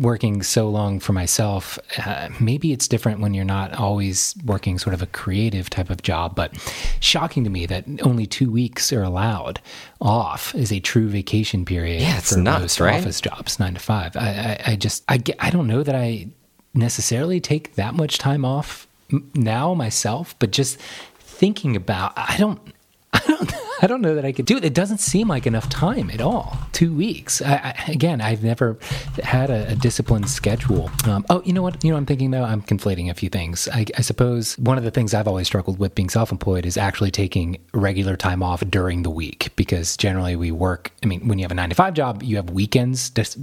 working so long for myself. Uh, maybe it's different when you're not always working sort of a creative type of job, but shocking to me that only two weeks are allowed off is a true vacation period. Yeah, it's for nuts, most right? office jobs, nine to five. I, I, I just, I, I don't know that I necessarily take that much time off m- now myself, but just thinking about, I don't, I don't, I don't know that I could do it. It doesn't seem like enough time at all. Two weeks. I, I, again, I've never had a, a disciplined schedule. Um, oh, you know what? You know, what I'm thinking though. I'm conflating a few things. I, I suppose one of the things I've always struggled with being self-employed is actually taking regular time off during the week because generally we work. I mean, when you have a nine to five job, you have weekends just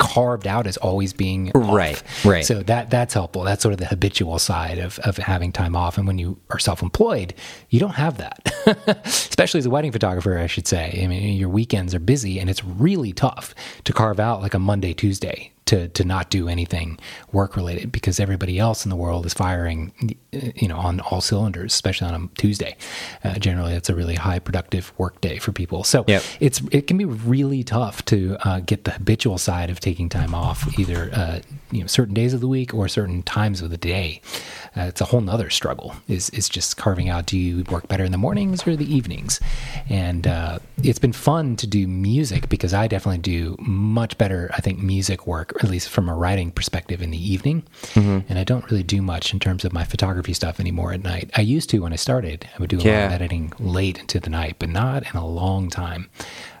carved out as always being off. Right, right. So that that's helpful. That's sort of the habitual side of of having time off. And when you are self-employed, you don't have that. Especially as a wedding photographer, I should say. I mean, your weekends are busy, and it's really tough to carve out like a Monday, Tuesday to to not do anything work related because everybody else in the world is firing, you know, on all cylinders, especially on a Tuesday. Uh, generally, it's a really high productive work day for people. So Yep. it's it can be really tough to uh, get the habitual side of taking time off, either uh, you know certain days of the week or certain times of the day. Uh, it's a whole nother struggle. Is is just carving out. Do you work better in the mornings or the evenings? And uh, it's been fun to do music because I definitely do much better. I think music work, at least from a writing perspective, in the evening. And I don't really do much in terms of my photography stuff anymore at night. I used to when I started. I would do a lot of editing late into the night, but not in a long time.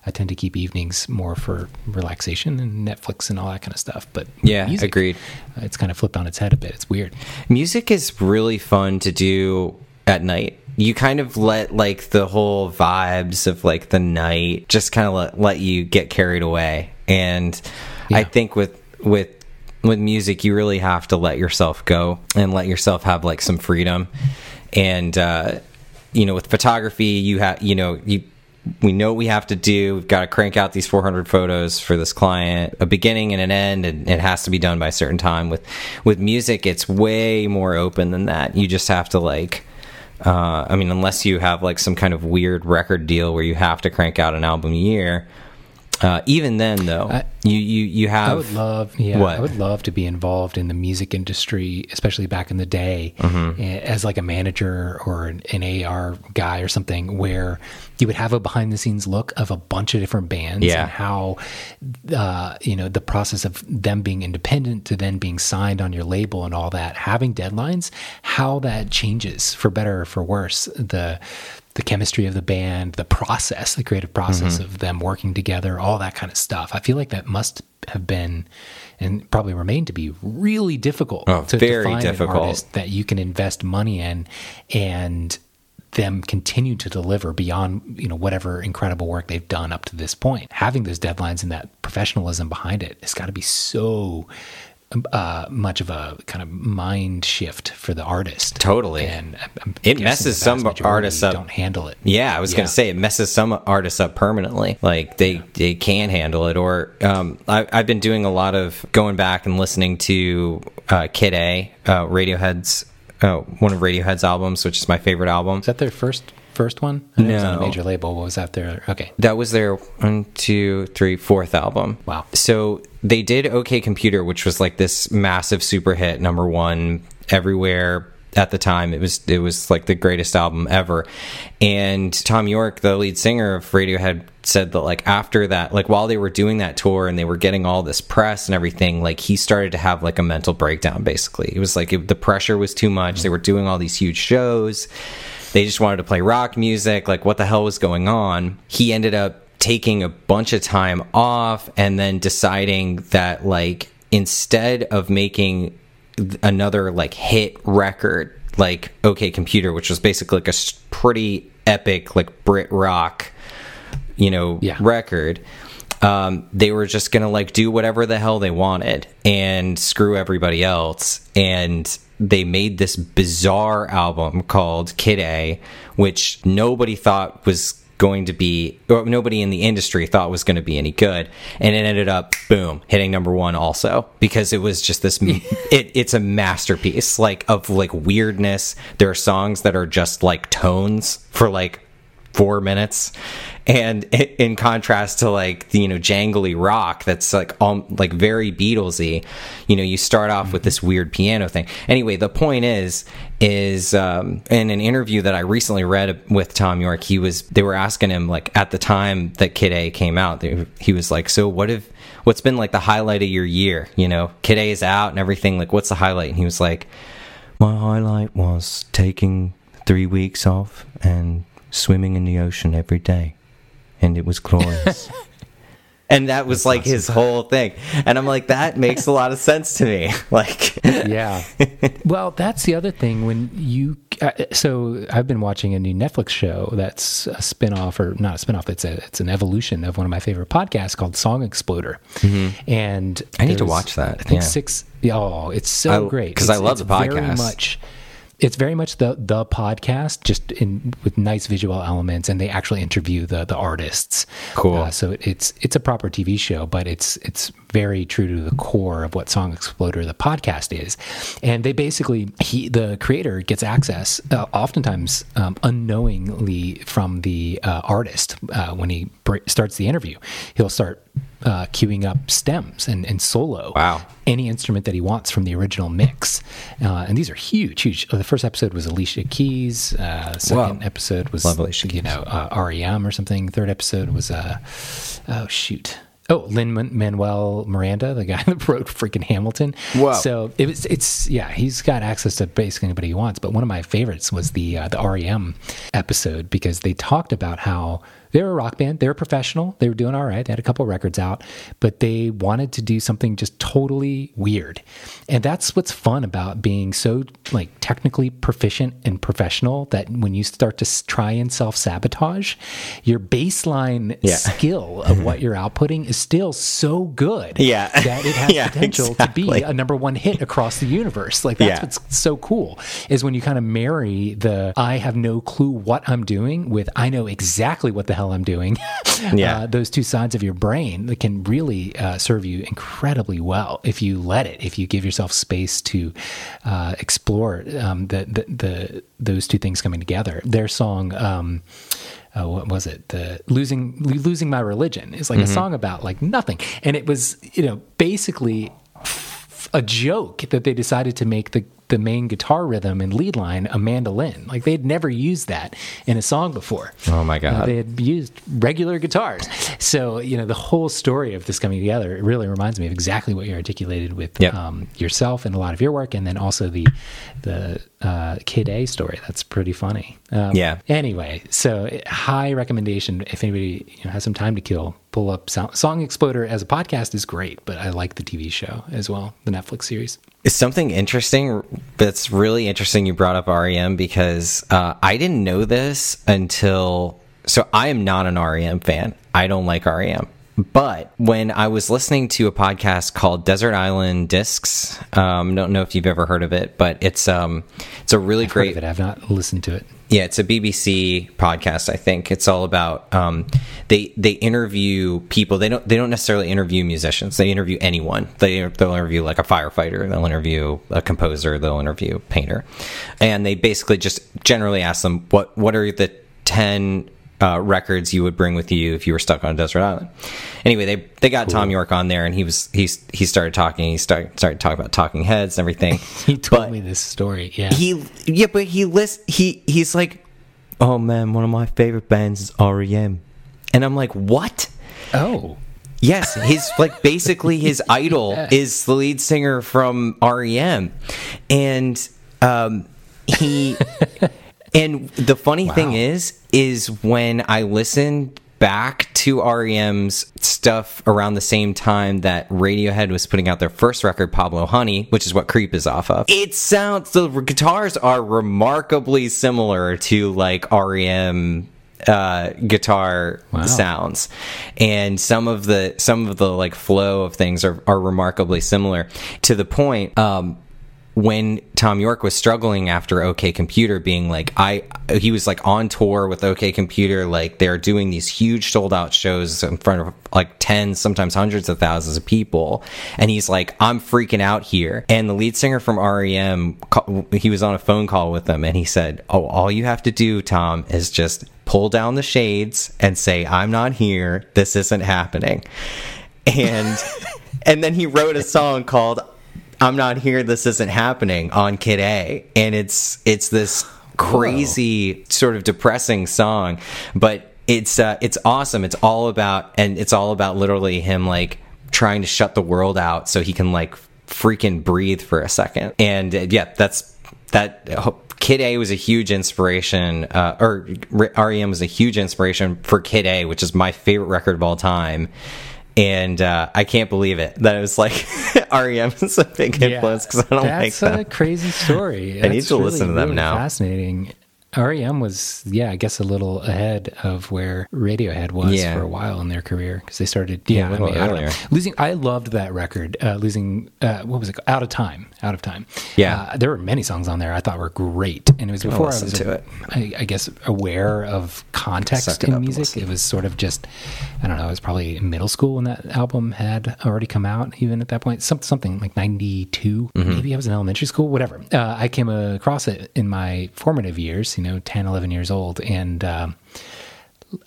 I tend to keep evenings more for relaxation and Netflix and all that kind of stuff. But Yeah, music, agreed. uh, It's kind of flipped on its head a bit. It's weird. Music is really fun to do at night. You kind of let like the whole vibes of like the night just kind of let, let you get carried away. And I think with with with music you really have to let yourself go and let yourself have like some freedom. And uh you know with photography you have you know you we know what we have to do. We've got to crank out these 400 photos for this client, a beginning and an end, and it has to be done by a certain time. With with music, it's way more open than that. You just have to like, uh, I mean, unless you have like some kind of weird record deal where you have to crank out an album a year. Uh, even then, though, I- you you you have I would love, yeah, What? I would love to be involved in the music industry, especially back in the day, Mm-hmm. eh, as like a manager or an, an AR guy or something, where you would have a behind the scenes look of a bunch of different bands Yeah. and how, uh, you know, the process of them being independent to then being signed on your label and all that, having deadlines, how that changes for better or for worse. The the chemistry of the band, the process, the creative process Mm-hmm. of them working together, all that kind of stuff. I feel like that must have been and probably remain to be really difficult Oh, to, very to find difficult. an artist that you can invest money in and them continue to deliver beyond you know whatever incredible work they've done up to this point having those deadlines and that professionalism behind it has got to be so uh, much of a kind of mind shift for the artist Totally. and I'm- I'm It messes some artists up. don't handle it Yeah, I was Yeah. going to say it messes some artists up permanently. Like they they can handle it, or um, I, I've been doing a lot of going back and listening to uh, Kid A, uh, Radiohead's uh, one of Radiohead's albums, which is my favorite album. is that their first first one I was on a No. major label what was that there okay That was their one, two, three, fourth album. Wow. So they did OK Computer, which was like this massive super hit, number one everywhere at the time. It was it was like the greatest album ever. And Thom Yorke, the lead singer of Radiohead, said that like after that, like while they were doing that tour and they were getting all this press and everything, like he started to have like a mental breakdown. Basically, it was like it, the pressure was too much. They were doing all these huge shows they just wanted to play rock music like what the hell was going on he ended up taking a bunch of time off and then deciding that like instead of making another like hit record like OK Computer which was basically like a pretty epic like brit rock you know Yeah. record um, they were just gonna like do whatever the hell they wanted and screw everybody else and they made this bizarre album called kid a which nobody thought was going to be or nobody in the industry thought was going to be any good. And it ended up boom hitting number one also because it was just this it, it's a masterpiece like of like weirdness. There are songs that are just like tones for like four minutes and in contrast to like the, you know jangly rock that's like um like very beatlesy you know you start off with this weird piano thing. Anyway the point is is um in an interview that i recently read with Thom Yorke he was they were asking him like at the time that kid a came out they, he was like so what if what's been like the highlight of your year? You know kid a is out and everything like what's the highlight? And he was like my highlight was taking three weeks off and swimming in the ocean every day. And it was glorious. and that was like his whole thing. And I'm like, that makes a lot of sense to me. Like, yeah. well, that's the other thing when you. Uh, so I've been watching a new Netflix show that's a spinoff, or not a spinoff. It's a it's an evolution of one of my favorite podcasts called Song Exploder. And Mm-hmm. I need to watch that, I think yeah. six. Oh, it's so I- great 'cause I love the Very podcast. much. It's very much the the podcast, just in with nice visual elements, and they actually interview the the artists. Cool. Uh, so it, it's it's a proper TV show, but it's it's very true to the core of what Song Exploder the podcast is, and they basically he the creator gets access uh, oftentimes um, unknowingly from the uh, artist uh, when he br- starts the interview. He'll start uh, queuing up stems and, and solo Wow. any instrument that he wants from the original mix. Uh, and these are huge, huge. Uh, the first episode was Alicia Keys. Uh, second Whoa. episode was you know uh, REM or something. Third episode was uh, oh shoot. Oh, Lin Manuel Miranda, the guy that wrote freaking Hamilton. Wow. So it was, it's yeah, he's got access to basically anybody he wants. But one of my favorites was the uh, the REM episode because they talked about how they were a rock band. They were professional. They were doing all right. They had a couple records out, but they wanted to do something just totally weird. And that's what's fun about being so like technically proficient and professional that when you start to try and self sabotage, your baseline Yeah. skill of what you're outputting is still so good Yeah. that it has Yeah, potential to be a number one hit across the universe. Like that's Yeah. what's so cool is when you kind of marry the I have no clue what I'm doing with I know exactly what the hell I'm doing. Yeah. uh, those two sides of your brain that can really uh, serve you incredibly well if you let it. If you give yourself space to uh, explore um, the, the the those two things coming together. Their song. Um, uh, what was it? The losing losing my religion is like Mm-hmm. a song about like nothing, and it was you know basically a joke that they decided to make the the main guitar rhythm and lead line a mandolin. Like they'd never used that in a song before. Oh my God. Uh, they had used regular guitars. So you know the whole story of this coming together. It really reminds me of exactly what you articulated with Yep. um, yourself and a lot of your work, and then also the the uh, Kid A story. That's pretty funny. Um, Yeah. Anyway, so high recommendation if anybody you know, has some time to kill. Pull up Song Exploder as a podcast is great, but I like the TV show as well, the Netflix series. It's something interesting that's really interesting you brought up REM because uh, I didn't know this until. So I am not an REM fan. I don't like REM. But when I was listening to a podcast called Desert Island Discs, um, don't know if you've ever heard of it, but it's um, it's a really Heard great. I've not listened to it. Yeah, it's a BBC podcast. I think it's all about um, they they interview people. They don't they don't necessarily interview musicians. They interview anyone. They they'll interview like a firefighter. They'll interview a composer. They'll interview a painter, and they basically just generally ask them what what are the ten uh, records you would bring with you if you were stuck on a desert island. Anyway, they they got Thom Yorke on there, and he was he's he started talking. He started started talking about Talking Heads and everything. He told But- me this story. Yeah. he yeah but he list he he's like oh man one of my favorite bands is rem and i'm like what oh. yes his like basically his idol is the lead singer from rem and um he and the funny thing is is when i listened back to REM's stuff around the same time that Radiohead was putting out their first record, Pablo Honey, which is what Creep is off of. It sounds the guitars are remarkably similar to like REM uh guitar Wow. sounds and some of the some of the like flow of things are are remarkably similar to the point um when Thom Yorke was struggling after OK Computer being like I he was like on tour with OK Computer like they're doing these huge sold out shows in front of like tens sometimes hundreds of thousands of people. And he's like I'm freaking out here. And the lead singer from REM he was on a phone call with them and he said oh all you have to do Thom is just pull down the shades and say I'm not here. This isn't happening. And and then he wrote a song called I'm not here this isn't happening on Kid A. And it's it's this crazy sort of depressing song. But it's uh, it's awesome. It's all about and it's all about literally him like trying to shut the world out so he can like freaking breathe for a second. And uh, yeah that's that uh, Kid A was a huge inspiration, uh, or REM was a huge inspiration for Kid A, which is my favorite record of all time. And uh, I can't believe it that it was like REM is a big influence because I don't That's like a crazy story. I need That's to listen to them really now. Fascinating. REM was, yeah, I guess a little ahead of where Radiohead was Yeah. for a while in their career because they started, yeah, little I I don't know. Losing, I loved that record. Uh, losing, uh, what was it? called? Out of time. Out of time. Yeah. uh, there were many songs on there I thought were great, and it was before I listen was, to it. I, I guess, aware of context Suck in music. It was sort of just, I don't know. It was probably middle school when that album had already come out. Even at that point, some, something like '92, Mm-hmm. maybe I was in elementary school, whatever. Uh, I came across it in my formative years, you know, 10, 11 years old, and um,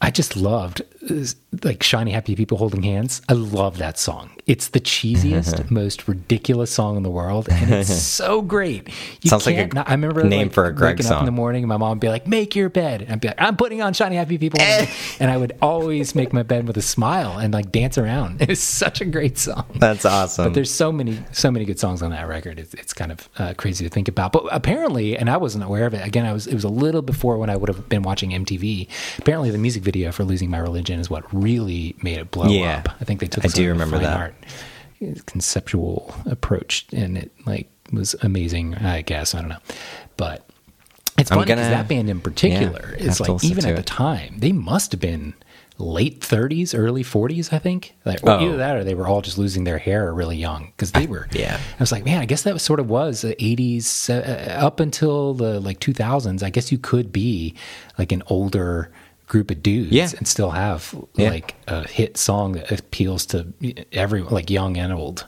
I just loved uh, like shiny happy people holding hands. I love that song. It's the cheesiest, most ridiculous song in the world, and it's so great. You Sounds like a can't not- I remember name like, for a Greg waking up in the morning, and my mom would be like, "Make your bed," and I'd be like, "I'm putting on shiny happy people," and I would always make my bed with a smile and like dance around. It was such a great song. That's awesome. But there's so many, so many good songs on that record. It's, it's kind of uh, crazy to think about. But apparently, and I wasn't aware of it. Again, I was. It was a little before when I would have been watching MTV. Apparently, the music music video for "Losing My Religion" is what really made it blow Yeah. up. I think they took I do remember that. art conceptual approach, and it like was amazing. I guess I don't know, but it's funny because that band in particular yeah, is like even at the time they must have been late 30s, early 40s. I think like Oh. either that or they were all just losing their hair really young because they were. Yeah. I was like, man, I guess that was sort of was the 80s uh, up until the like 2000s. I guess you could be like an older group of dudes Yeah. and still have Yeah. like a hit song that appeals to everyone, like young and old.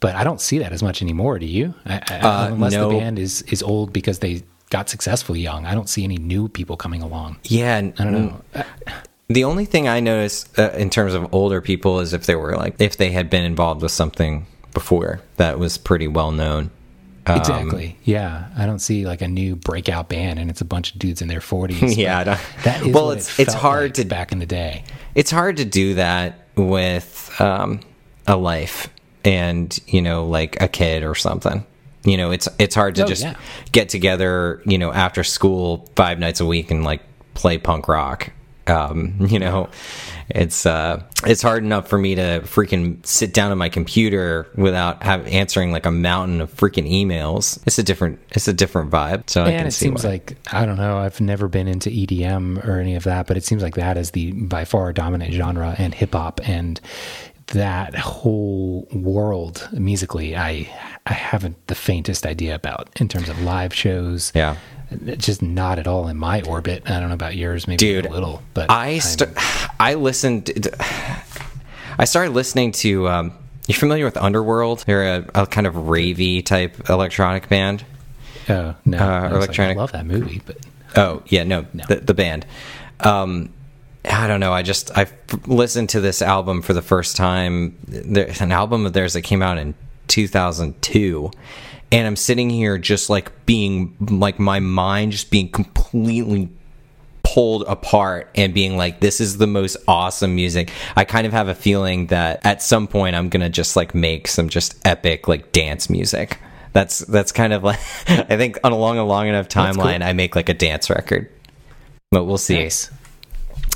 But I don't see that as much anymore. Do you? I, I, Uh, unless no. the band is is old because they got successful young. I don't see any new people coming along. Yeah, I don't know. The only thing I notice uh, in terms of older people is if they were like if they had been involved with something before that was pretty well known. Um, Exactly. yeah, I don't see like a new breakout band, and it's a bunch of dudes in their forties. Yeah, I don't- that is well, it's- it it's hard like to- back in the day. It's hard to do that with um, a life and you know like a kid or something. You know, it's it's hard to Oh, just yeah. get together, you know, after school five nights a week and like play punk rock. Um, you know, it's uh, it's hard enough for me to freaking sit down at my computer without have answering like a mountain of freaking emails. It's a different it's a different vibe. So I and can it see seems why. like I don't know. I've never been into EDM or any of that, but it seems like that is the by far dominant genre and hip hop and that whole world musically. I I haven't the faintest idea about in terms of live shows. Yeah. It's just not at all in my orbit. I don't know about yours, maybe Dude, a little, but I st- I listened. I started listening to. Um, you familiar with Underworld? They're a, a kind of ravey type electronic band. Oh no, Uh, I was like, electronic- I love that movie, but Oh yeah, no, No. The, the band. Um, I don't know. I just I f- listened to this album for the first time. There's an album of theirs that came out in 2002, and I'm sitting here just like being like my mind just being completely pulled apart and being like this is the most awesome music i kind of have a feeling that at some point i'm gonna just like make some just epic like dance music that's that's kind of like i think on along a long enough That's cool. timeline i make like a dance record but we'll see nice.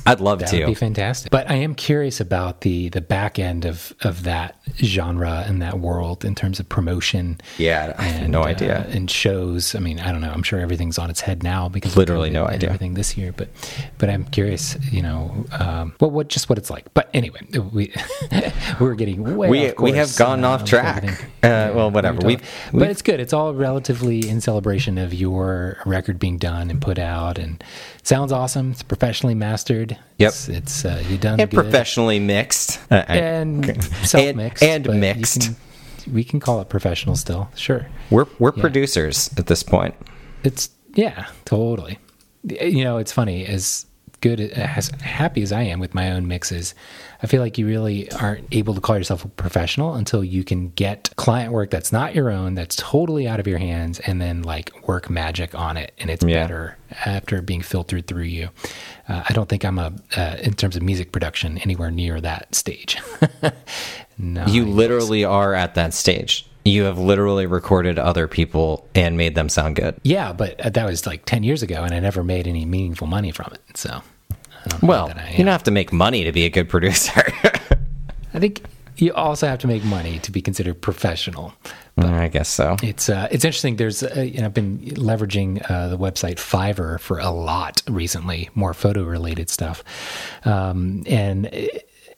I'd love That to would be fantastic. But I am curious about the the back end of of that genre and that world in terms of promotion. Yeah, I have and, no uh, idea. and shows. I mean, I don't know. I'm sure everything's on its head now because Literally no idea. everything this year. But but I'm curious. You know, um, what what just what it's like. But anyway, we we're getting way We- off we have gone off track. Uh, well, whatever. we We've- talked- we've- but it's good. It's all relatively in celebration of your record being done and put out, and sounds awesome. It's professionally mastered. Yep. It's, it's uh, you done and good. professionally mixed Uh, and self mixed and, and mixed we can call it professional still. Sure. we're we're Yeah. producers at this point It's yeah, totally. You know, it's funny as good as happy as I am with my own mixes. I feel like you really aren't able to call yourself a professional until you can get client work that's not your own, that's totally out of your hands, and then like work magic on it, and it's Yeah. better after being filtered through you. Uh, I don't think I'm a uh, in terms of music production anywhere near that stage. no, You literally are at that stage. You have literally recorded other people and made them sound good. Yeah, but uh, that was like 10 years ago and I never made any meaningful money from it. So, I don't know Well, I you don't have to make money to be a good producer. I think you also have to make money to be considered professional. I guess so. It's uh, it's interesting. There's uh, you know I've been leveraging uh, the website Fiverr for a lot recently, more photo related stuff, um, and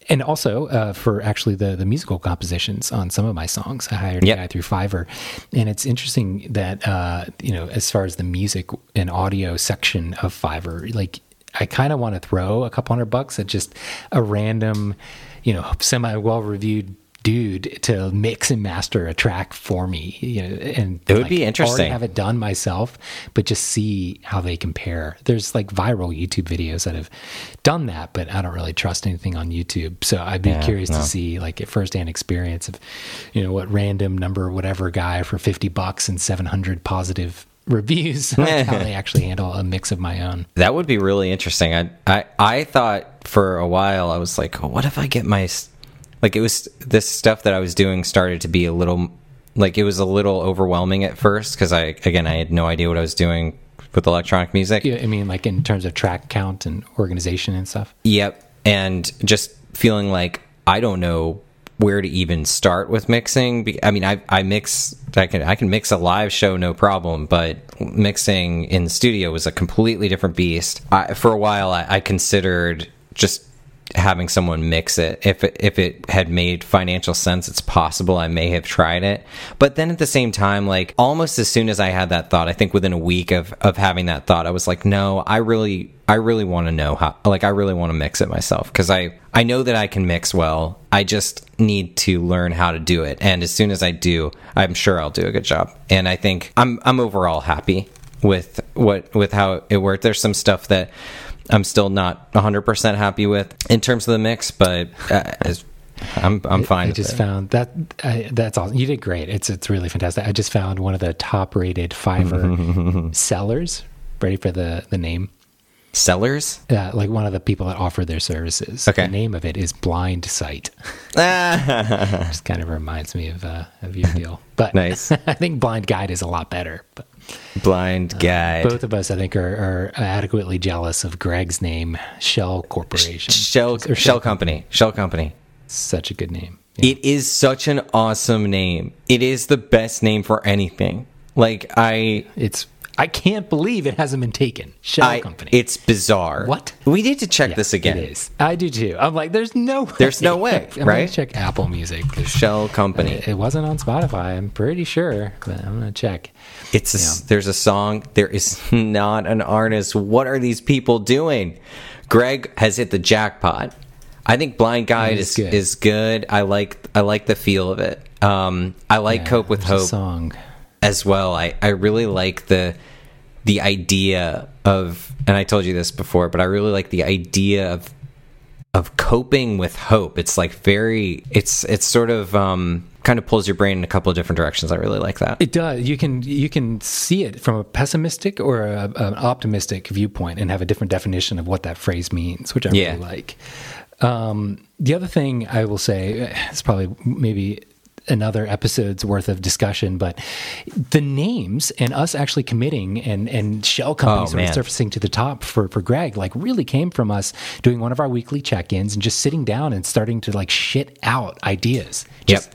and also uh, for actually the the musical compositions on some of my songs. I hired Yep. a guy through Fiverr, and it's interesting that uh, you know as far as the music and audio section of Fiverr, like I kind of want to throw a couple hundred bucks at just a random, you know, semi well reviewed dude to mix and master a track for me. You know, and It would like, be interesting. Have it done myself, but just see how they compare. There's like viral YouTube videos that have done that, but I don't really trust anything on YouTube. So I'd be Yeah, curious no. to see like a firsthand experience of, you know, what random number whatever guy for fifty bucks and seven hundred positive reviews like how they actually handle a mix of my own. That would be really interesting. I I I thought for a while I was like, oh, what if I get my like it was this stuff that I was doing started to be a little like it was a little overwhelming at first because I again I had no idea what I was doing with electronic music. Yeah, I mean, like in terms of track count and organization and stuff. Yep. And just feeling like I don't know where to even start with mixing. I mean, I, I mix, I can, I can mix a live show, no problem, but mixing in the studio was a completely different beast. I, for a while, I, I considered just having someone mix it. If it, if it had made financial sense, it's possible I may have tried it. But then at the same time, like almost as soon as I had that thought, I think within a week of of having that thought, I was like, no, I really I really want to know how like I really want to mix it myself because I I know that I can mix well. I just need to learn how to do it. And as soon as I do, I'm sure I'll do a good job. And I think I'm I'm overall happy with what with how it worked. There's some stuff that I'm still not 100% happy with in terms of the mix, but uh, as, I'm I'm fine. I just it. found that I, that's awesome. You did great. It's it's really fantastic. I just found one of the top rated Fiverr sellers. Ready for the the name? Sellers, uh, like one of the people that offer their services. Okay. The name of it is Blind Sight. just kind of reminds me of uh, of your deal. But Nice. I think Blind Guide is a lot better. But blind uh, guide. both of us, I think, are, are adequately jealous of Greg's name, Shell Corporation. Shell Or Shell Company. Shell Company. Such a good name. Yeah. It is such an awesome name. It is the best name for anything. Like I, It's. I can't believe it hasn't been taken. Shell I Company. it's bizarre. What? We need to check Yeah, this again. It is. I do too. I'm like, there's no. Way. There's no way, I'm right? Check Apple Music. Shell Company. It it wasn't on Spotify. I'm pretty sure, but I'm gonna check. It's a, there's a song. There is not an artist. What are these people doing? Greg has hit the jackpot. I think Blind Guide is is good. is good. I like I like the feel of it. Um, I like Yeah, Cope with Hope song. As well. I I really like the the idea of, and I told you this before, but I really like the idea of of coping with hope. It's like very. It's it's sort of um, kind of pulls your brain in a couple of different directions. I really like that. It does. You can you can see it from a pessimistic or a, an optimistic viewpoint and have a different definition of what that phrase means, which I Yeah. really like. Um, the other thing I will say it's probably maybe another episode's worth of discussion, but the names and us actually committing and and shell oh, companies Oh, sort of surfacing to the top for for Greg like really came from us doing one of our weekly check-ins and just sitting down and starting to like shit out ideas. Just Yep.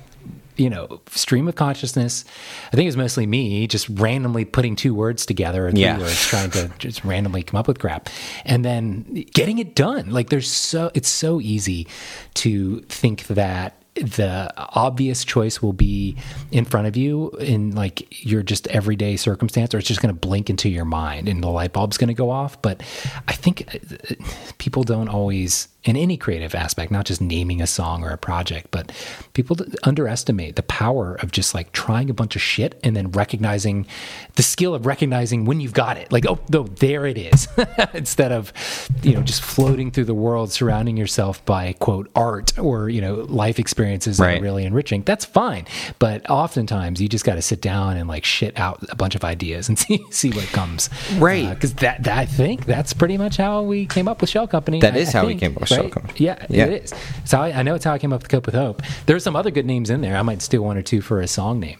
you know, stream of consciousness. I think it was mostly me just randomly putting two words together or three Yeah. words, trying to just randomly come up with crap, and then getting it done. Like there's so it's so easy to think that the obvious choice will be in front of you in like your just everyday circumstance or it's just going to blink into your mind and the light bulb's going to go off. But i think uh, people don't always in any creative aspect not just naming a song or a project but people underestimate the power of just like trying a bunch of shit and then recognizing the skill of recognizing when you've got it. Like oh no there it is. Instead of you know just floating through the world surrounding yourself by quote art or you know life experiences that are really enriching that's fine. But oftentimes you just got to sit down and like shit out a bunch of ideas and see see what comes. Right. Uh, because that, that i think that's pretty much how we came up with shell company That That is how we came up with Company. yeah, Yeah. it is so I, I know it's how i came up with cope with hope there's some other good names in there i might steal one or two for a song name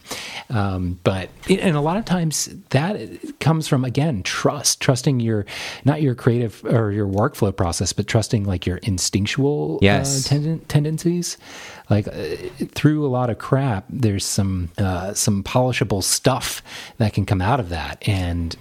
um, but and a lot of times that comes from again trust trusting your not your creative or your workflow process but trusting like your instinctual Yes. uh, tenden- tendencies like uh, through a lot of crap there's some uh, some polishable stuff that can come out of that and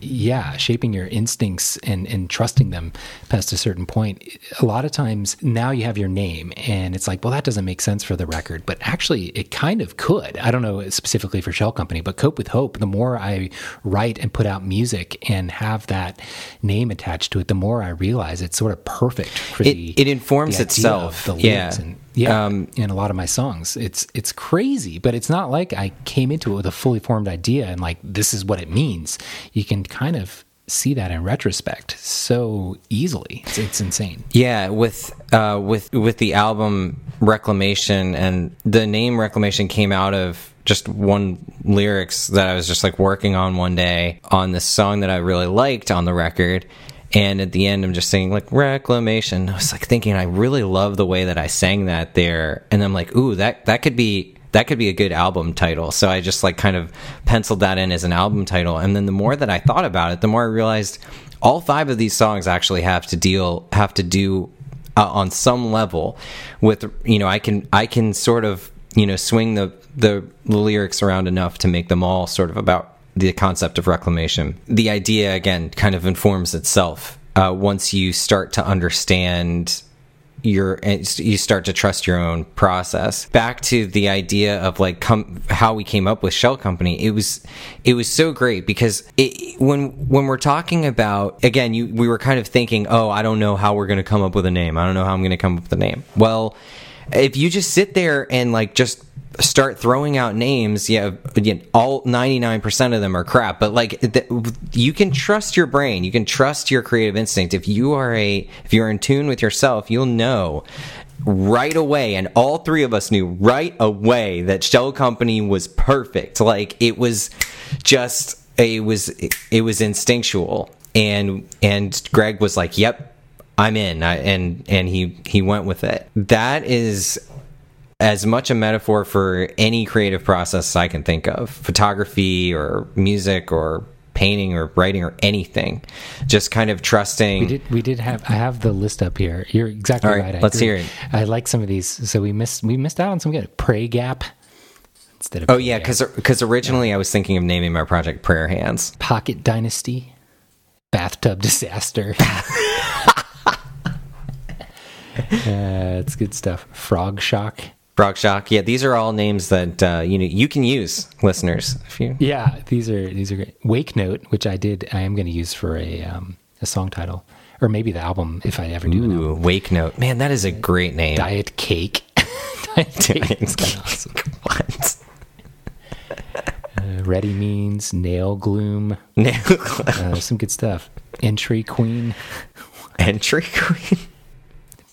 yeah shaping your instincts and and trusting them past a certain point a lot of times now you have your name and it's like well that doesn't make sense for the record but actually it kind of could i don't know specifically for shell company but cope with hope the more i write and put out music and have that name attached to it the more i realize it's sort of perfect for It- the it informs itself. the Yeah. and yeah. Um, in a lot of my songs. It's it's crazy but it's not like i came into it with a fully formed idea and like this is what it means. You can kind of see that in retrospect so easily. It's, it's insane. Yeah, with uh, with with the album Reclamation and the name Reclamation came out of just one lyrics that I was just like working on one day on this song that I really liked on the record. And at the end, I'm just saying like reclamation. I was like thinking, I really love the way that I sang that there. And I'm like, ooh, that that could be that could be a good album title. So I just like kind of penciled that in as an album title. And then the more that I thought about it, the more I realized all five of these songs actually have to deal have to do uh, on some level with you know I can I can sort of you know swing the the lyrics around enough to make them all sort of about the concept of reclamation. The idea again kind of informs itself uh, once you start to understand your you start to trust your own process. Back to the idea of like come how we came up with shell company it was it was so great because it, when when we're talking about again you we were kind of thinking oh i don't know how we're going to come up with a name. I don't know how i'm going to come up with a name. Well if you just sit there and like just start throwing out names, yeah, again, all 99% of them are crap, but like you can trust your brain, you can trust your creative instinct. If you are a if you're in tune with yourself, you'll know right away and all three of us knew right away that Shell Company was perfect. Like it was just it was it was instinctual. And and Greg was like, "Yep, I'm in," I, and and he he went with it. That is as much a metaphor for any creative process I can think of photography or music or painting or writing or anything. Just kind of trusting. We did. We did have. I have the list up here. You're exactly right, let's hear it. I like some of these. So we missed. We missed out on some good. Pray Gap instead of. Oh yeah, because originally I was thinking of naming my project Prayer Hands. Pocket Dynasty, Bathtub Disaster. uh, it's good stuff. Frog Shock. Frog Shock. Yeah, these are all names that uh, you know you can use, listeners. If you Yeah, these are these are great. Wake Note, which I did, I am going to use for a um, a song title, or maybe the album if I ever do. Ooh, Wake Note. Man, that is a great name. Diet Cake. Diet Cake is kind of awesome. what? Uh, Ready Means, Nail Gloom, Nail uh, some good stuff. Entry Queen, Entry Queen.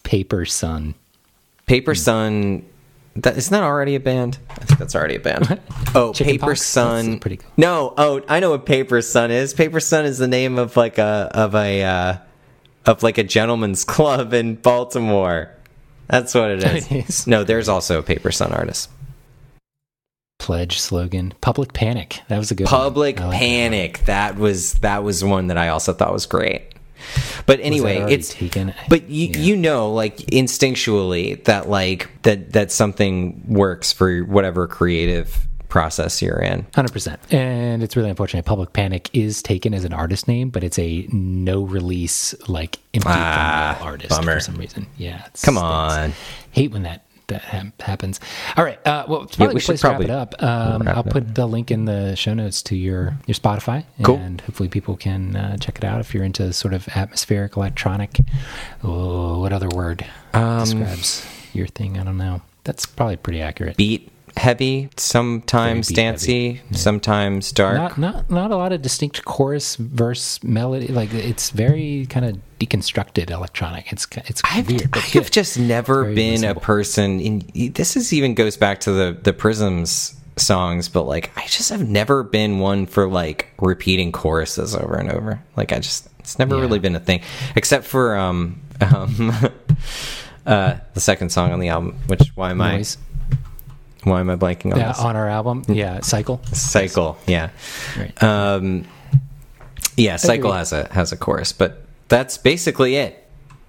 Paper Sun. Paper Sun. That isn't that already a band? I think that's already a band. Oh, Chicken Paper Pox? Sun. That's pretty cool. No, oh, I know what Paper Sun is. Paper Sun is the name of like a of a uh, of like a gentleman's club in Baltimore. That's what it is. It is. No, there's also a Paper Sun artist. Pledge slogan. Public Panic. That was a good. Public I like that. Panic. That was that was one that I also thought was great. But anyway, it's taken. But you Yeah. you know like instinctually that like that that something works for whatever creative process you're in. Hundred percent, and it's really unfortunate. Public Panic is taken as an artist name, but it's a no release, like empty Ah, artist bummer. for some reason. Yeah, it's, Come on. hate when that that ha- happens. All right, uh, well, it's probably we a good place should to wrap it up. Um, wrap I'll it up. put the link in the show notes to your your Spotify, Cool. and hopefully people can uh, check it out if you're into sort of atmospheric electronic. Oh, what other word Um, describes your thing? I don't know. That's probably pretty accurate. Beat heavy, sometimes Very beat dancey, sometimes dark. not not not a lot of distinct chorus verse melody like it's very kind of deconstructed electronic it's it's I've, weird I've just never been listenable. a person in this is even goes back to the the prisms songs but like i just have never been one for like repeating choruses over and over like i just it's never Yeah. really been a thing except for um um uh the second song on the album which why am Noise. i why am i blanking on yeah, this on our album yeah cycle cycle yeah right um, yeah, Cycle has a has a chorus, but that's basically it.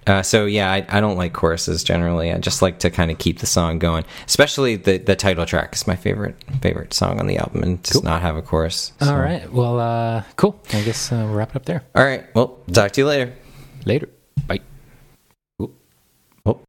Uh, so yeah, I, I don't like choruses generally. I just like to kind of keep the song going. Especially the the title track is my favorite favorite song on the album, and does Cool. not have a chorus. all so- right well uh cool i guess uh, we'll wrap it up there all right. Well, talk to you later. later